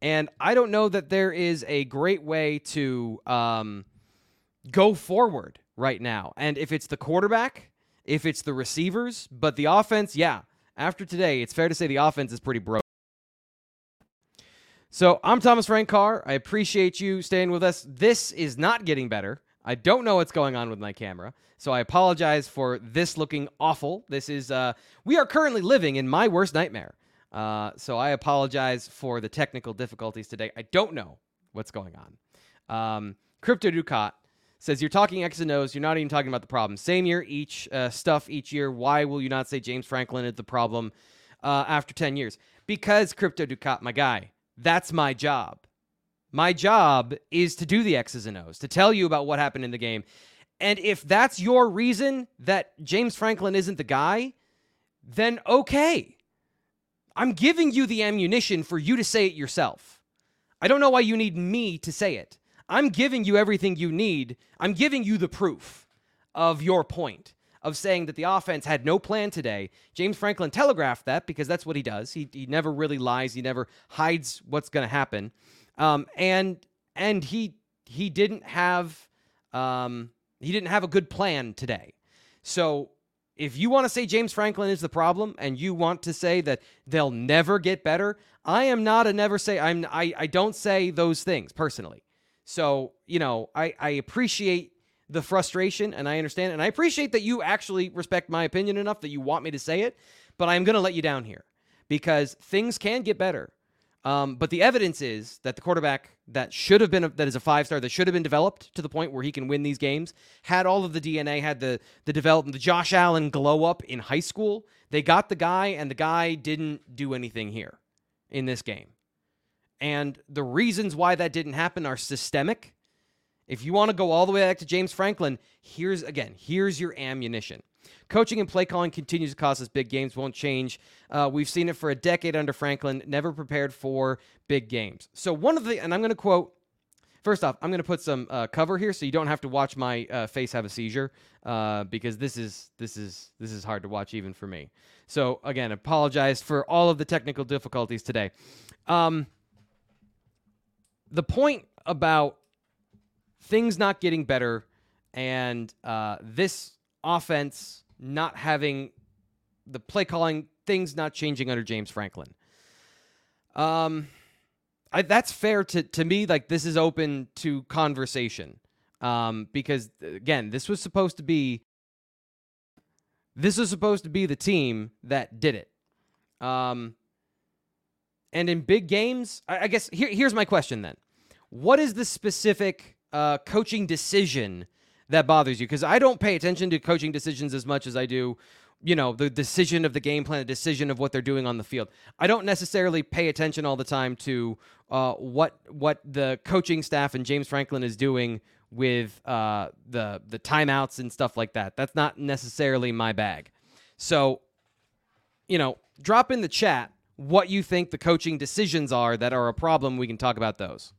A: and I don't know that there is a great way to um, go forward right now. And if it's the quarterback, if it's the receivers, but the offense, yeah. After today, it's fair to say the offense is pretty broken. So I'm Thomas Frank Carr. I appreciate you staying with us. This is not getting better. I don't know what's going on with my camera, so I apologize for this looking awful. This is uh, we are currently living in my worst nightmare. Uh, so I apologize for the technical difficulties today. I don't know what's going on. Um, Crypto Ducat says you're talking X and O's. You're not even talking about the problem. Same year each uh, stuff each year. Why will you not say James Franklin is the problem uh, after 10 years? Because Crypto Ducat, my guy, that's my job. My job is to do the X's and O's, to tell you about what happened in the game. And if that's your reason that James Franklin isn't the guy, then okay. I'm giving you the ammunition for you to say it yourself. I don't know why you need me to say it. I'm giving you everything you need. I'm giving you the proof of your point of saying that the offense had no plan today. James Franklin telegraphed that because that's what he does. He, he never really lies. He never hides what's going to happen. Um, and and he he didn't have um, he didn't have a good plan today. So if you want to say James Franklin is the problem and you want to say that they'll never get better, I am not a never say I'm I, I don't say those things personally. So, you know, I, I appreciate the frustration and I understand. And I appreciate that you actually respect my opinion enough that you want me to say it. But I'm going to let you down here because things can get better. Um, but the evidence is that the quarterback that should have been a, that is a five star that should have been developed to the point where he can win these games had all of the DNA, had the the development, the Josh Allen glow up in high school. They got the guy, and the guy didn't do anything here in this game. And the reasons why that didn't happen are systemic. If you want to go all the way back to James Franklin, here's again, here's your ammunition. Coaching and play calling continues to cost us big games, won't change. Uh, we've seen it for a decade under Franklin, never prepared for big games. So, one of the, and I'm going to quote, first off, I'm going to put some uh, cover here so you don't have to watch my uh, face have a seizure uh, because this is, this, is, this is hard to watch even for me. So, again, apologize for all of the technical difficulties today. Um, the point about things not getting better and uh, this offense not having the play calling things not changing under James Franklin. Um, I, that's fair to to me. Like this is open to conversation. Um, because again, this was supposed to be this was supposed to be the team that did it. Um, and in big games, I, I guess here, here's my question then. What is the specific uh, coaching decision that bothers you? Because I don't pay attention to coaching decisions as much as I do you know the decision of the game plan, the decision of what they're doing on the field. I don't necessarily pay attention all the time to uh, what what the coaching staff and James Franklin is doing with uh, the the timeouts and stuff like that. That's not necessarily my bag. So, you know, drop in the chat what you think the coaching decisions are that are a problem. We can talk about those.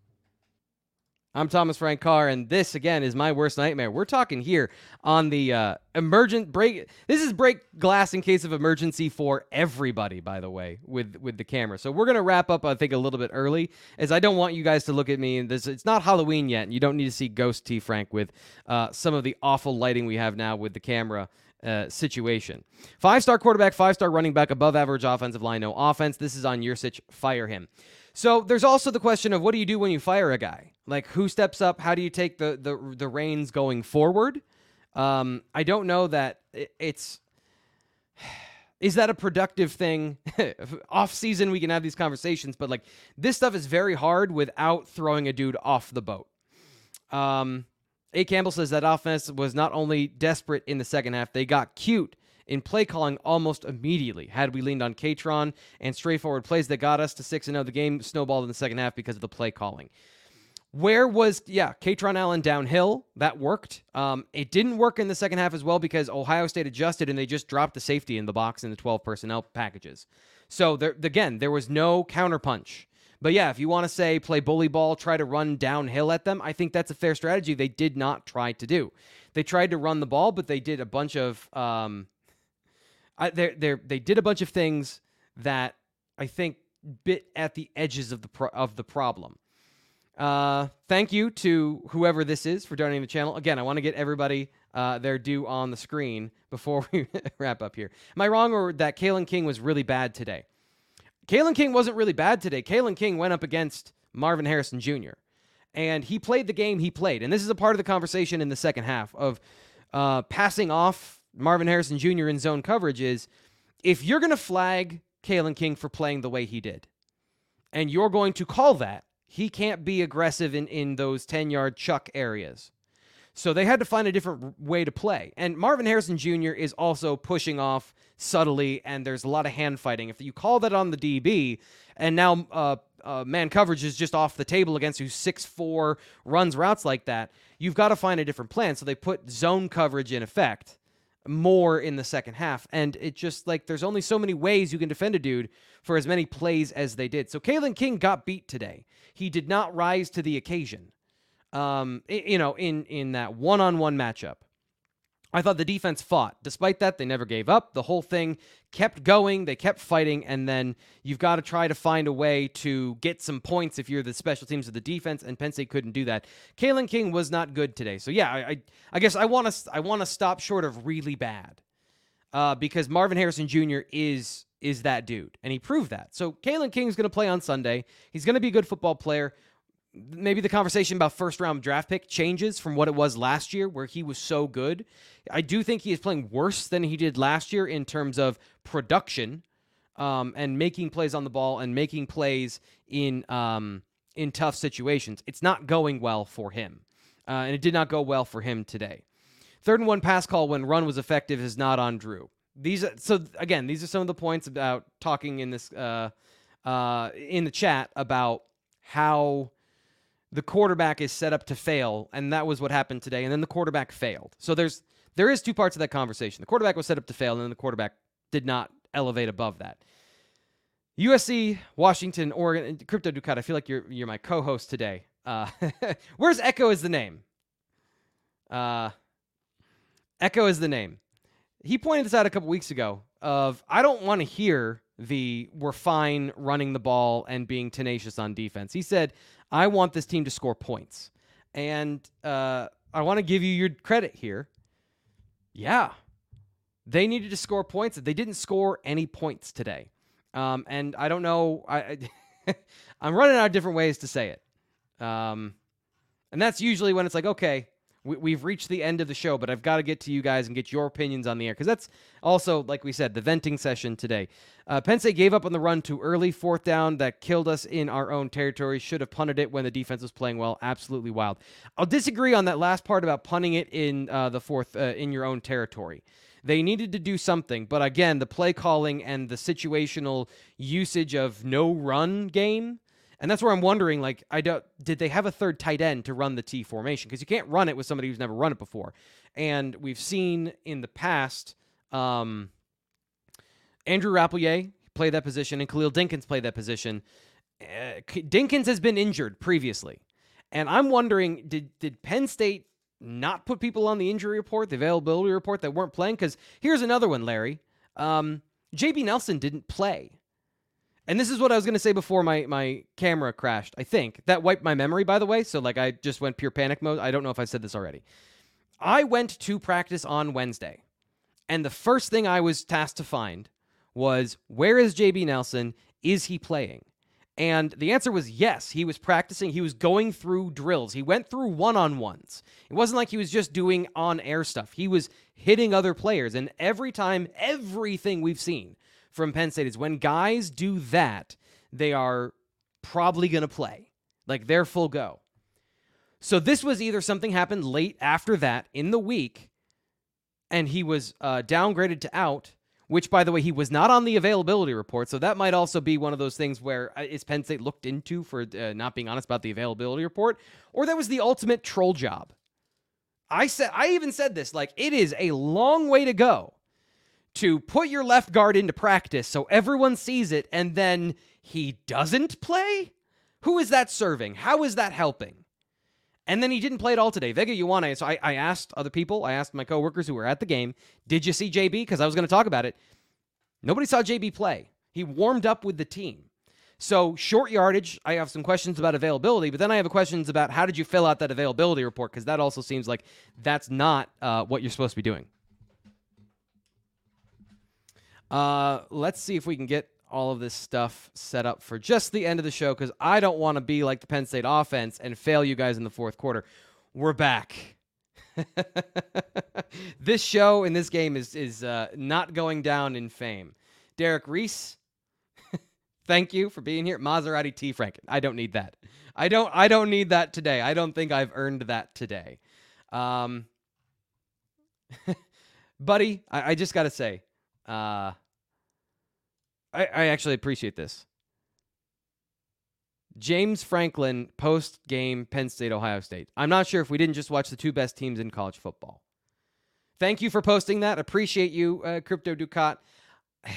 A: I'm Thomas Frank Carr, and this again is my worst nightmare. We're talking here on the uh, emergent break. This is break glass in case of emergency for everybody, by the way, with with the camera. So we're gonna wrap up, I think, a little bit early, as I don't want you guys to look at me. And this, it's not Halloween yet, and you don't need to see Ghost T Frank with uh, some of the awful lighting we have now with the camera. Uh, situation. Five star quarterback, five star running back, above average offensive line, no offense. This is on Yurcich. Fire him. So there's also the question of what do you do when you fire a guy? Like who steps up? How do you take the the the reins going forward? Um, I don't know that it's. *sighs* Is that a productive thing? *laughs* off season, we can have these conversations, but like this stuff is very hard without throwing a dude off the boat. Um, A. Campbell says that offense was not only desperate in the second half, they got cute in play calling almost immediately. Had we leaned on Kaytron and straightforward plays that got us to 6 0, the game snowballed in the second half because of the play calling. Where was, yeah, Kaytron Allen downhill? That worked. Um, it didn't work in the second half as well because Ohio State adjusted and they just dropped the safety in the box in the 12 personnel packages. So, there, again, there was no counterpunch. But yeah, if you want to say play bully ball, try to run downhill at them, I think that's a fair strategy. They did not try to do. They tried to run the ball, but they did a bunch of um, they they they did a bunch of things that I think bit at the edges of the pro- of the problem. Uh, thank you to whoever this is for donating the channel. Again, I want to get everybody uh, their due on the screen before *laughs* we wrap up here. Am I wrong or that Kalen King was really bad today? Kalen King wasn't really bad today. Kalen King went up against Marvin Harrison Jr. and he played the game he played. And this is a part of the conversation in the second half of uh, passing off Marvin Harrison Jr. in zone coverage is if you're going to flag Kalen King for playing the way he did, and you're going to call that, he can't be aggressive in, in those 10 yard chuck areas. So they had to find a different way to play. And Marvin Harrison Jr. is also pushing off subtly, and there's a lot of hand fighting. If you call that on the DB, and now uh, uh, man coverage is just off the table against who's six four runs routes like that, you've got to find a different plan. So they put zone coverage in effect more in the second half. And it just like there's only so many ways you can defend a dude for as many plays as they did. So Kalen King got beat today. He did not rise to the occasion. Um, you know, in in that one-on-one matchup. I thought the defense fought. Despite that, they never gave up. The whole thing kept going. They kept fighting. And then you've got to try to find a way to get some points if you're the special teams of the defense. And Penn State couldn't do that. Kalen King was not good today. So yeah, I I, guess I want to I want to stop short of really bad, uh, because Marvin Harrison Jr. is is that dude, and he proved that. So Kalen King is going to play on Sunday. He's going to be a good football player maybe the conversation about first round draft pick changes from what it was last year, where he was so good. I do think he is playing worse than he did last year in terms of production um, and making plays on the ball and making plays in um, in tough situations. It's not going well for him, uh, and it did not go well for him today. Third and one pass call when run was effective is not on Drew. These are, so again, these are some of the points about talking in this uh, uh, in the chat about how the quarterback is set up to fail, and that was what happened today. And then the quarterback failed. So there's there is two parts of that conversation. The quarterback was set up to fail, and then the quarterback did not elevate above that. USC, Washington, Oregon, Crypto Ducat. I feel like you're you're my co-host today. Uh, *laughs* where's Echo is the name? Uh, Echo is the name. He pointed this out a couple weeks ago. Of I don't want to hear the we're fine running the ball and being tenacious on defense. He said I want this team to score points. And uh, I want to give you your credit here. Yeah, they needed to score points. They didn't score any points today. Um, and I don't know. I, *laughs* I'm running out of different ways to say it. Um, and that's usually when it's like, okay, we, have reached the end of the show, but I've got to get to you guys and get your opinions on the air because that's also, like we said, the venting session today. Uh, Penn State gave up on the run too early, fourth down that killed us in our own territory. Should have punted it when the defense was playing well. Absolutely wild. I'll disagree on that last part about punting it in uh, the fourth uh, in your own territory. They needed to do something, but again, the play calling and the situational usage of no run game, and that's where I'm wondering, like, I don't did they have a third tight end to run the T formation because you can't run it with somebody who's never run it before, and we've seen in the past, um, Andrew Rappleyea played that position and Khalil Dinkins played that position. Uh, Dinkins has been injured previously, and I'm wondering, did did Penn State not put people on the injury report, the availability report that weren't playing? Because here's another one, Larry. Um, JB Nelson didn't play. And this is what I was going to say before my, my camera crashed, I think. That wiped my memory, by the way. So, like, I just went pure panic mode. I don't know if I said this already. I went to practice on Wednesday. And the first thing I was tasked to find was where is JB Nelson? Is he playing? And the answer was yes. He was practicing. He was going through drills. He went through one on ones. It wasn't like he was just doing on air stuff. He was hitting other players. And every time, everything we've seen from Penn State is when guys do that, they are probably going to play. Like they're full go. So this was either something happened late after that in the week and he was uh, downgraded to out which, by the way, he was not on the availability report. So that might also be one of those things where uh, is Penn State looked into for uh, not being honest about the availability report, or that was the ultimate troll job. I said, I even said this, like it is a long way to go to put your left guard into practice so everyone sees it, and then he doesn't play. Who is that serving? How is that helping? And then he didn't play at all today. Vega Ioane. So I, I asked other people, I asked my coworkers who were at the game, did you see JB? Because I was going to talk about it. Nobody saw JB play. He warmed up with the team. So short yardage, I have some questions about availability, but then I have questions about how did you fill out that availability report? Because that also seems like that's not uh, what you're supposed to be doing. Uh, let's see if we can get all of this stuff set up for just the end of the show because I don't want to be like the Penn State offense and fail you guys in the fourth quarter. We're back. *laughs* this show and this game is is uh, not going down in fame. Derek Reese, *laughs* thank you for being here. Maserati T. Franken. I don't need that. I don't. I don't need that today. I don't think I've earned that today. Um, *laughs* buddy, I, I just got to say, uh, I, I actually appreciate this. James Franklin post game Penn State Ohio State. I'm not sure if we didn't just watch the two best teams in college football. Thank you for posting that. Appreciate you, uh, Crypto Ducat. *sighs*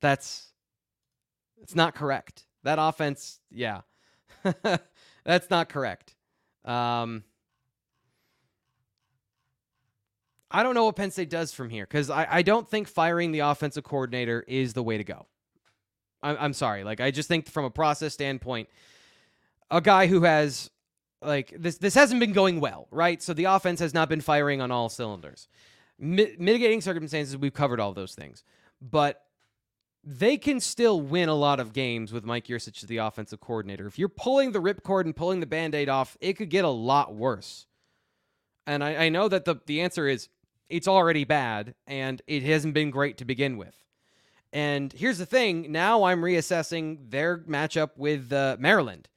A: That's it's not correct. That offense, yeah, *laughs* that's not correct. Um, I don't know what Penn State does from here because I, I don't think firing the offensive coordinator is the way to go. I'm, I'm sorry. Like, I just think from a process standpoint, a guy who has, like, this, this hasn't been going well, right? So the offense has not been firing on all cylinders. Mi- mitigating circumstances, we've covered all those things. But they can still win a lot of games with Mike Yurcich as the offensive coordinator. If you're pulling the ripcord and pulling the band aid off, it could get a lot worse. And I, I know that the, the answer is it's already bad and it hasn't been great to begin with. And here's the thing now I'm reassessing their matchup with uh, Maryland.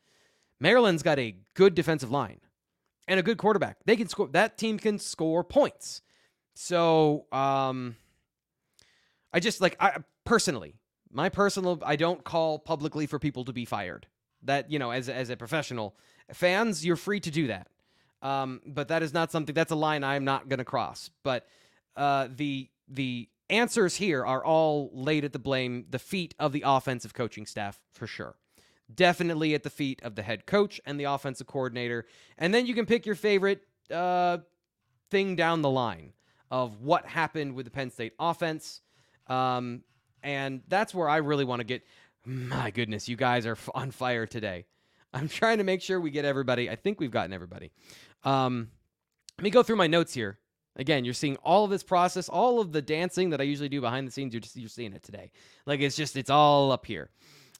A: Maryland's got a good defensive line and a good quarterback. They can score, that team can score points. So, um, I just like, I personally, my personal, I don't call publicly for people to be fired. That, you know, as, as a professional, fans, you're free to do that. Um, but that is not something. That's a line I'm not going to cross. But uh, the the answers here are all laid at the blame, the feet of the offensive coaching staff for sure. Definitely at the feet of the head coach and the offensive coordinator. And then you can pick your favorite uh, thing down the line of what happened with the Penn State offense. Um, and that's where I really want to get. My goodness, you guys are on fire today. I'm trying to make sure we get everybody. I think we've gotten everybody. Um, let me go through my notes here. Again, you're seeing all of this process, all of the dancing that I usually do behind the scenes. You're just you're seeing it today. Like it's just it's all up here.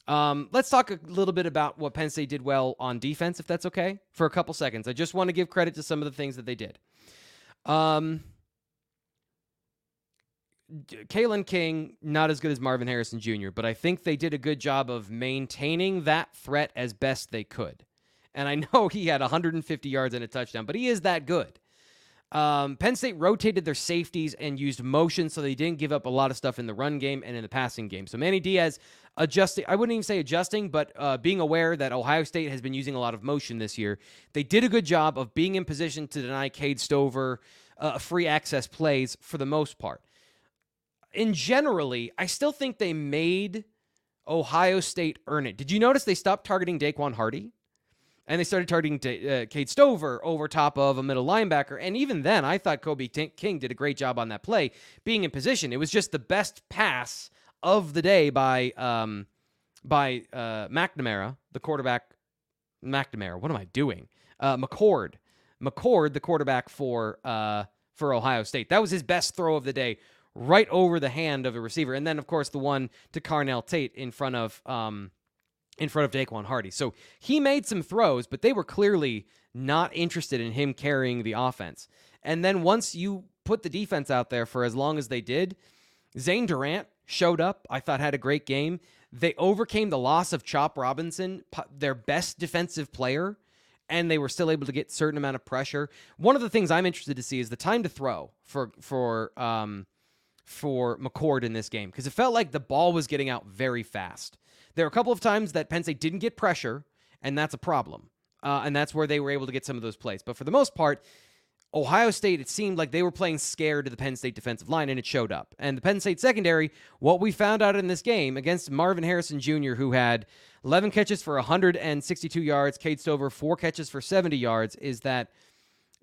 A: Um, let's talk a little bit about what Penn State did well on defense, if that's okay, for a couple seconds. I just want to give credit to some of the things that they did. Um, Kalen King, not as good as Marvin Harrison Jr., but I think they did a good job of maintaining that threat as best they could. And I *laughs* know he had 150 yards and a touchdown, but he is that good. Um, Penn State rotated their safeties and used motion so they didn't give up a lot of stuff in the run game and in the passing game. So Manny Diaz adjusting, I wouldn't even say adjusting, but uh, being aware that Ohio State has been using a lot of motion this year. They did a good job of being in position to deny Cade Stover uh, free access plays for the most part. In generally, I still think they made Ohio State earn it. Did you notice they stopped targeting Daequan Hardy? And they started targeting uh, Cade Stover over top of a middle linebacker. And even then, I thought Kobe King did a great job on that play, being in position. It was just the best pass of the day by um, by uh, McNamara, the quarterback. McNamara, what am I doing? Uh, McCord, McCord, the quarterback for uh, for Ohio State. That was his best throw of the day, right over the hand of a receiver. And then, of course, the one to Carnell Tate in front of. Um, in front of Daequan Hardy. So he made some throws, but they were clearly not interested in him carrying the offense. And then once you put the defense out there for as long as they did, Zane Durant showed up. I thought had a great game. They overcame the loss of Chop Robinson, their best defensive player, and they were still able to get certain amount of pressure. One of the things I'm interested to see is the time to throw for for um, for McCord in this game because it felt like the ball was getting out very fast. There are a couple of times that Penn State didn't get pressure, and that's a problem. Uh, and that's where they were able to get some of those plays. But for the most part, Ohio State, it seemed like they were playing scared to the Penn State defensive line, and it showed up. And the Penn State secondary, what we found out in this game against Marvin Harrison Jr., who had 11 catches for 162 yards, Cade Stover, four catches for 70 yards, is that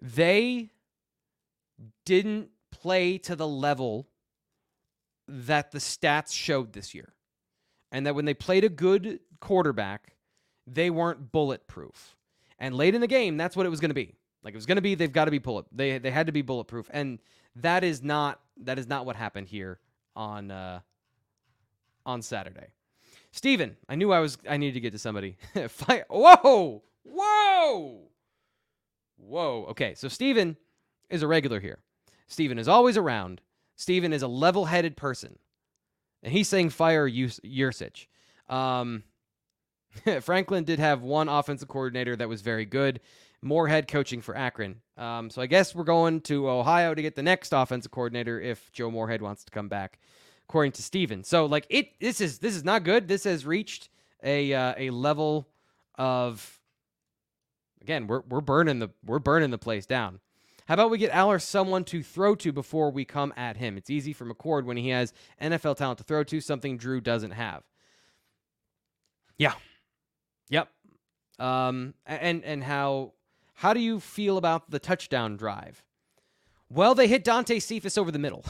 A: they didn't play to the level that the stats showed this year and that when they played a good quarterback, they weren't bulletproof. And late in the game, that's what it was going to be. Like it was going to be, they've got to be bullet. They they had to be bulletproof, and that is not that is not what happened here on uh, on Saturday. Steven, I knew I was I needed to get to somebody. *laughs* Whoa! Whoa! Whoa. Okay, so Steven is a regular here. Steven is always around. Steven is a level-headed person. And he's saying fire Yurcich. Um, *laughs* Franklin did have one offensive coordinator that was very good. Moorhead coaching for Akron. Um, so I guess we're going to Ohio to get the next offensive coordinator if Joe Moorhead wants to come back, according to Steven. So like it, this is this is not good. This has reached a uh, a level of again we're we're burning the we're burning the place down. How about we get Allar someone to throw to before we come at him? It's easy for McCord when he has NFL talent to throw to, something Drew doesn't have. Yeah. Yep. Um, and and how how do you feel about the touchdown drive? Well, they hit Dante Cephas over the middle,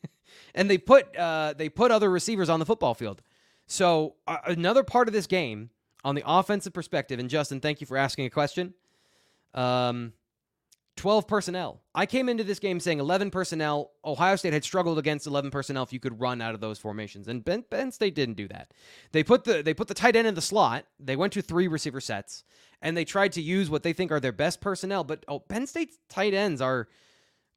A: *laughs* and they put uh, they put other receivers on the football field. So uh, another part of this game on the offensive perspective, and Justin, thank you for asking a question. Um, 12 personnel. I came into this game saying 11 personnel. Ohio State had struggled against 11 personnel if you could run out of those formations, and Ben, ben State didn't do that. They put the they put the tight end in the slot. They went to three receiver sets, and they tried to use what they think are their best personnel. But oh, Penn State's tight ends are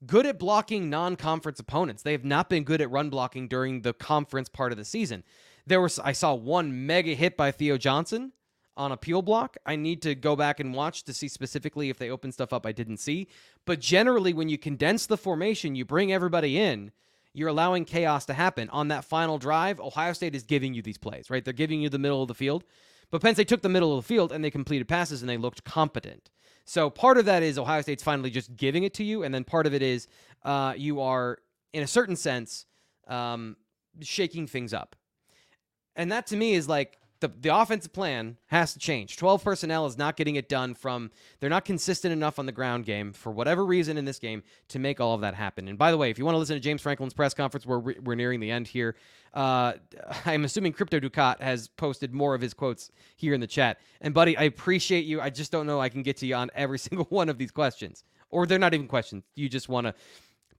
A: good at blocking non-conference opponents. They have not been good at run blocking during the conference part of the season. There was I saw one mega hit by Theo Johnson on appeal block. I need to go back and watch to see specifically if they open stuff up I didn't see. But generally, when you condense the formation, you bring everybody in, you're allowing chaos to happen. On that final drive, Ohio State is giving you these plays, right? They're giving you the middle of the field. But Penn State took the middle of the field and they completed passes and they looked competent. So part of that is Ohio State's finally just giving it to you. And then part of it is uh, you are, in a certain sense, um, shaking things up. And that to me is like, the, the offensive plan has to change. 12 personnel is not getting it done from, they're not consistent enough on the ground game for whatever reason in this game to make all of that happen. And by the way, if you want to listen to James Franklin's press conference, we're, we're nearing the end here. Uh, *laughs* I'm assuming Crypto Ducat has posted more of his quotes here in the chat. And buddy, I appreciate you. I just don't know I can get to you on every *laughs* single one of these questions. Or they're not even questions. You just want to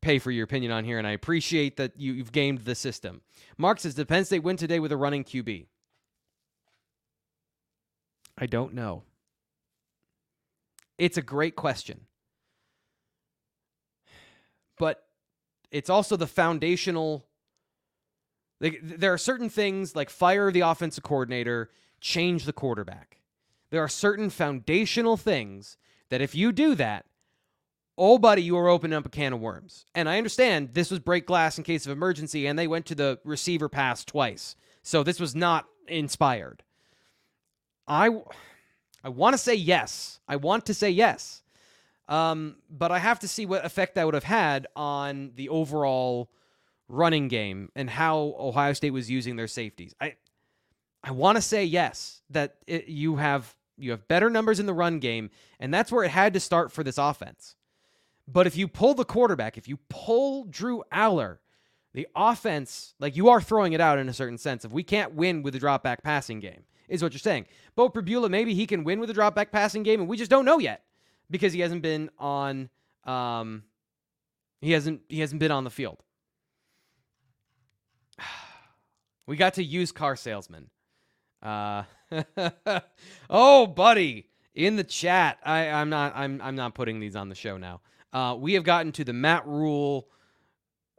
A: pay for your opinion on here, and I appreciate that you, have gamed the system. Mark says, Did Penn State win today with a running QB? I don't know. It's a great question. But it's also the foundational like, there are certain things like fire the offensive coordinator, change the quarterback. There are certain foundational things that if you do that, oh, buddy, you are opening up a can of worms. And I understand this was break glass in case of emergency, and they went to the receiver pass twice. So this was not inspired. I, I want to say yes. I want to say yes. Um, but I have to see what effect that would have had on the overall running game and how Ohio State was using their safeties. I, I want to say yes that it, you have you have better numbers in the run game, and that's where it had to start for this offense. But if you pull the quarterback, if you pull Drew Allar, the offense, like you are throwing it out in a certain sense If we can't win with the drop back passing game, is what you're saying. Beau Pribula, maybe he can win with a drop back passing game, and we just don't know yet because he hasn't been on um he hasn't he hasn't been on the field. *sighs* We got to use car salesman. Uh, *laughs* oh, buddy, in the chat. I, I'm not. I'm. I'm not putting these on the show now. Uh, we have gotten to the Matt Rhule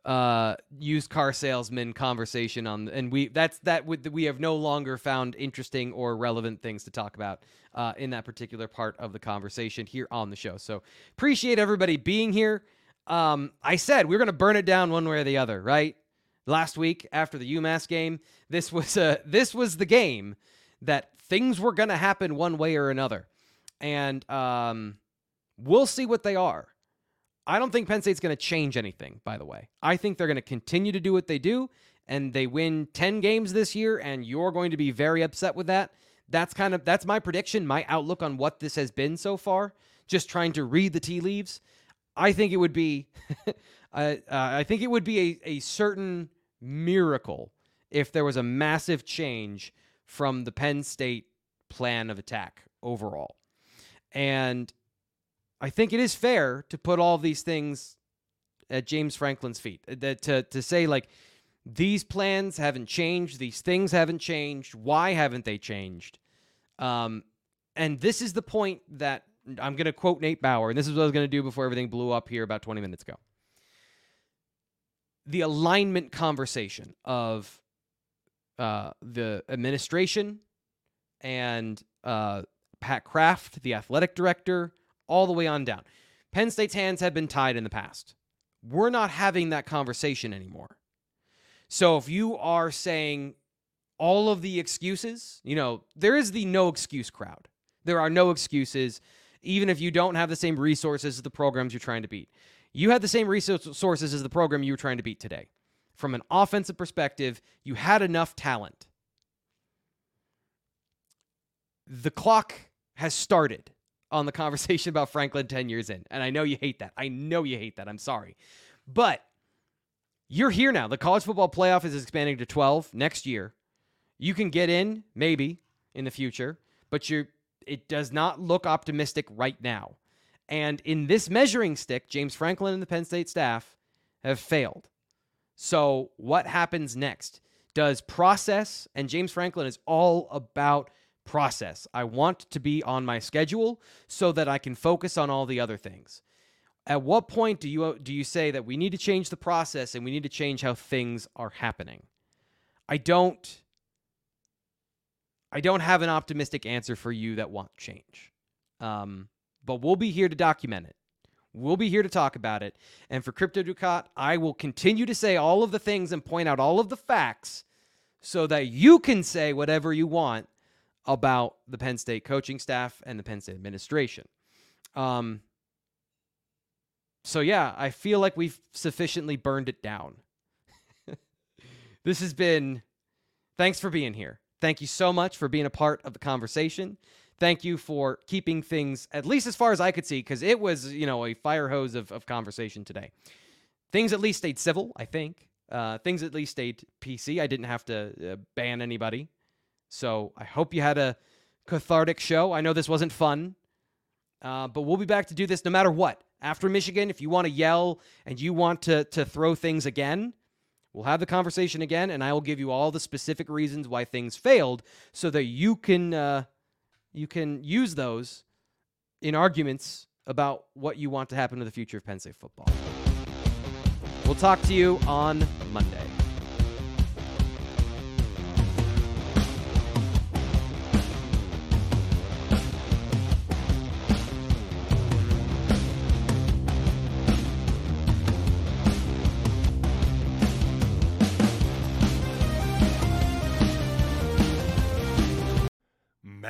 A: uh used car salesman conversation on and we that's that would we have no longer found interesting or relevant things to talk about uh in that particular part of the conversation here on the show. So appreciate everybody being here. Um i said we going to burn it down one way or the other right? Last week after the umass game this was this was the game that things were to happen one way or another. And um we'll see what they are I don't think Penn State's going to change anything, by the way. I think they're going to continue to do what they do, and they win 10 games this year, and you're going to be very upset with that. That's kind of that's my prediction, my outlook on what this has been so far. Just trying to read the tea leaves. I think it would be, *laughs* uh, I think it would be a, a certain miracle if there was a massive change from the Penn State plan of attack overall. And I think it is fair to put all these things at James Franklin's feet. Uh, that to to say like these plans haven't changed, these things haven't changed. Why haven't they changed? Um, and this is the point that I'm going to quote Nate Bauer, and this is what I was going to do before everything blew up here about 20 minutes ago. The alignment conversation of uh, the administration and uh, Pat Kraft, the athletic director, all the way on down. Penn State's hands have been tied in the past. We're not having that conversation anymore. So if you are saying all of the excuses, you know, there is the no excuse crowd. There are no excuses, even if you don't have the same resources as the programs you're trying to beat. You had the same resources as the program you were trying to beat today. From an offensive perspective, you had enough talent. The clock has started on the conversation *laughs* about Franklin 10 years in. And I know you hate that. I know you hate that. I'm sorry. But you're here now. The college football playoff is expanding to 12 next year. You can get in maybe in the future, but you it does not look optimistic right now. And in this measuring stick, James Franklin and the Penn State staff have failed. So, what happens next? Does process, and James Franklin is all about process. I want to be on my schedule so that I can focus on all the other things. At what point do you do you say that we need to change the process and we need to change how things are happening? I don't I don't have an optimistic answer for you that won't change. Um, but we'll be here to document it. We'll be here to talk about it. And for Crypto Ducat, I will continue to say all of the things and point out all of the facts so that you can say whatever you want about the Penn State coaching staff and the Penn State administration. Um, so, yeah, I feel like we've sufficiently burned it down. *laughs* this has been, thanks for being here. Thank you so much for being a part of the conversation. Thank you for keeping things, at least as far as I could see, because it was, you know, a fire hose of, of conversation today. Things at least stayed civil, I think. Uh, things at least stayed PC. I didn't have to uh, ban anybody. So I hope you had a cathartic show. I know this wasn't fun, uh, but we'll be back to do this no matter what. After Michigan, if you want to yell and you want to to throw things again, we'll have the conversation again, and I will give you all the specific reasons why things failed, so that you can uh, you can use those in arguments about what you want to happen to the future of Penn State football. We'll talk to you on Monday.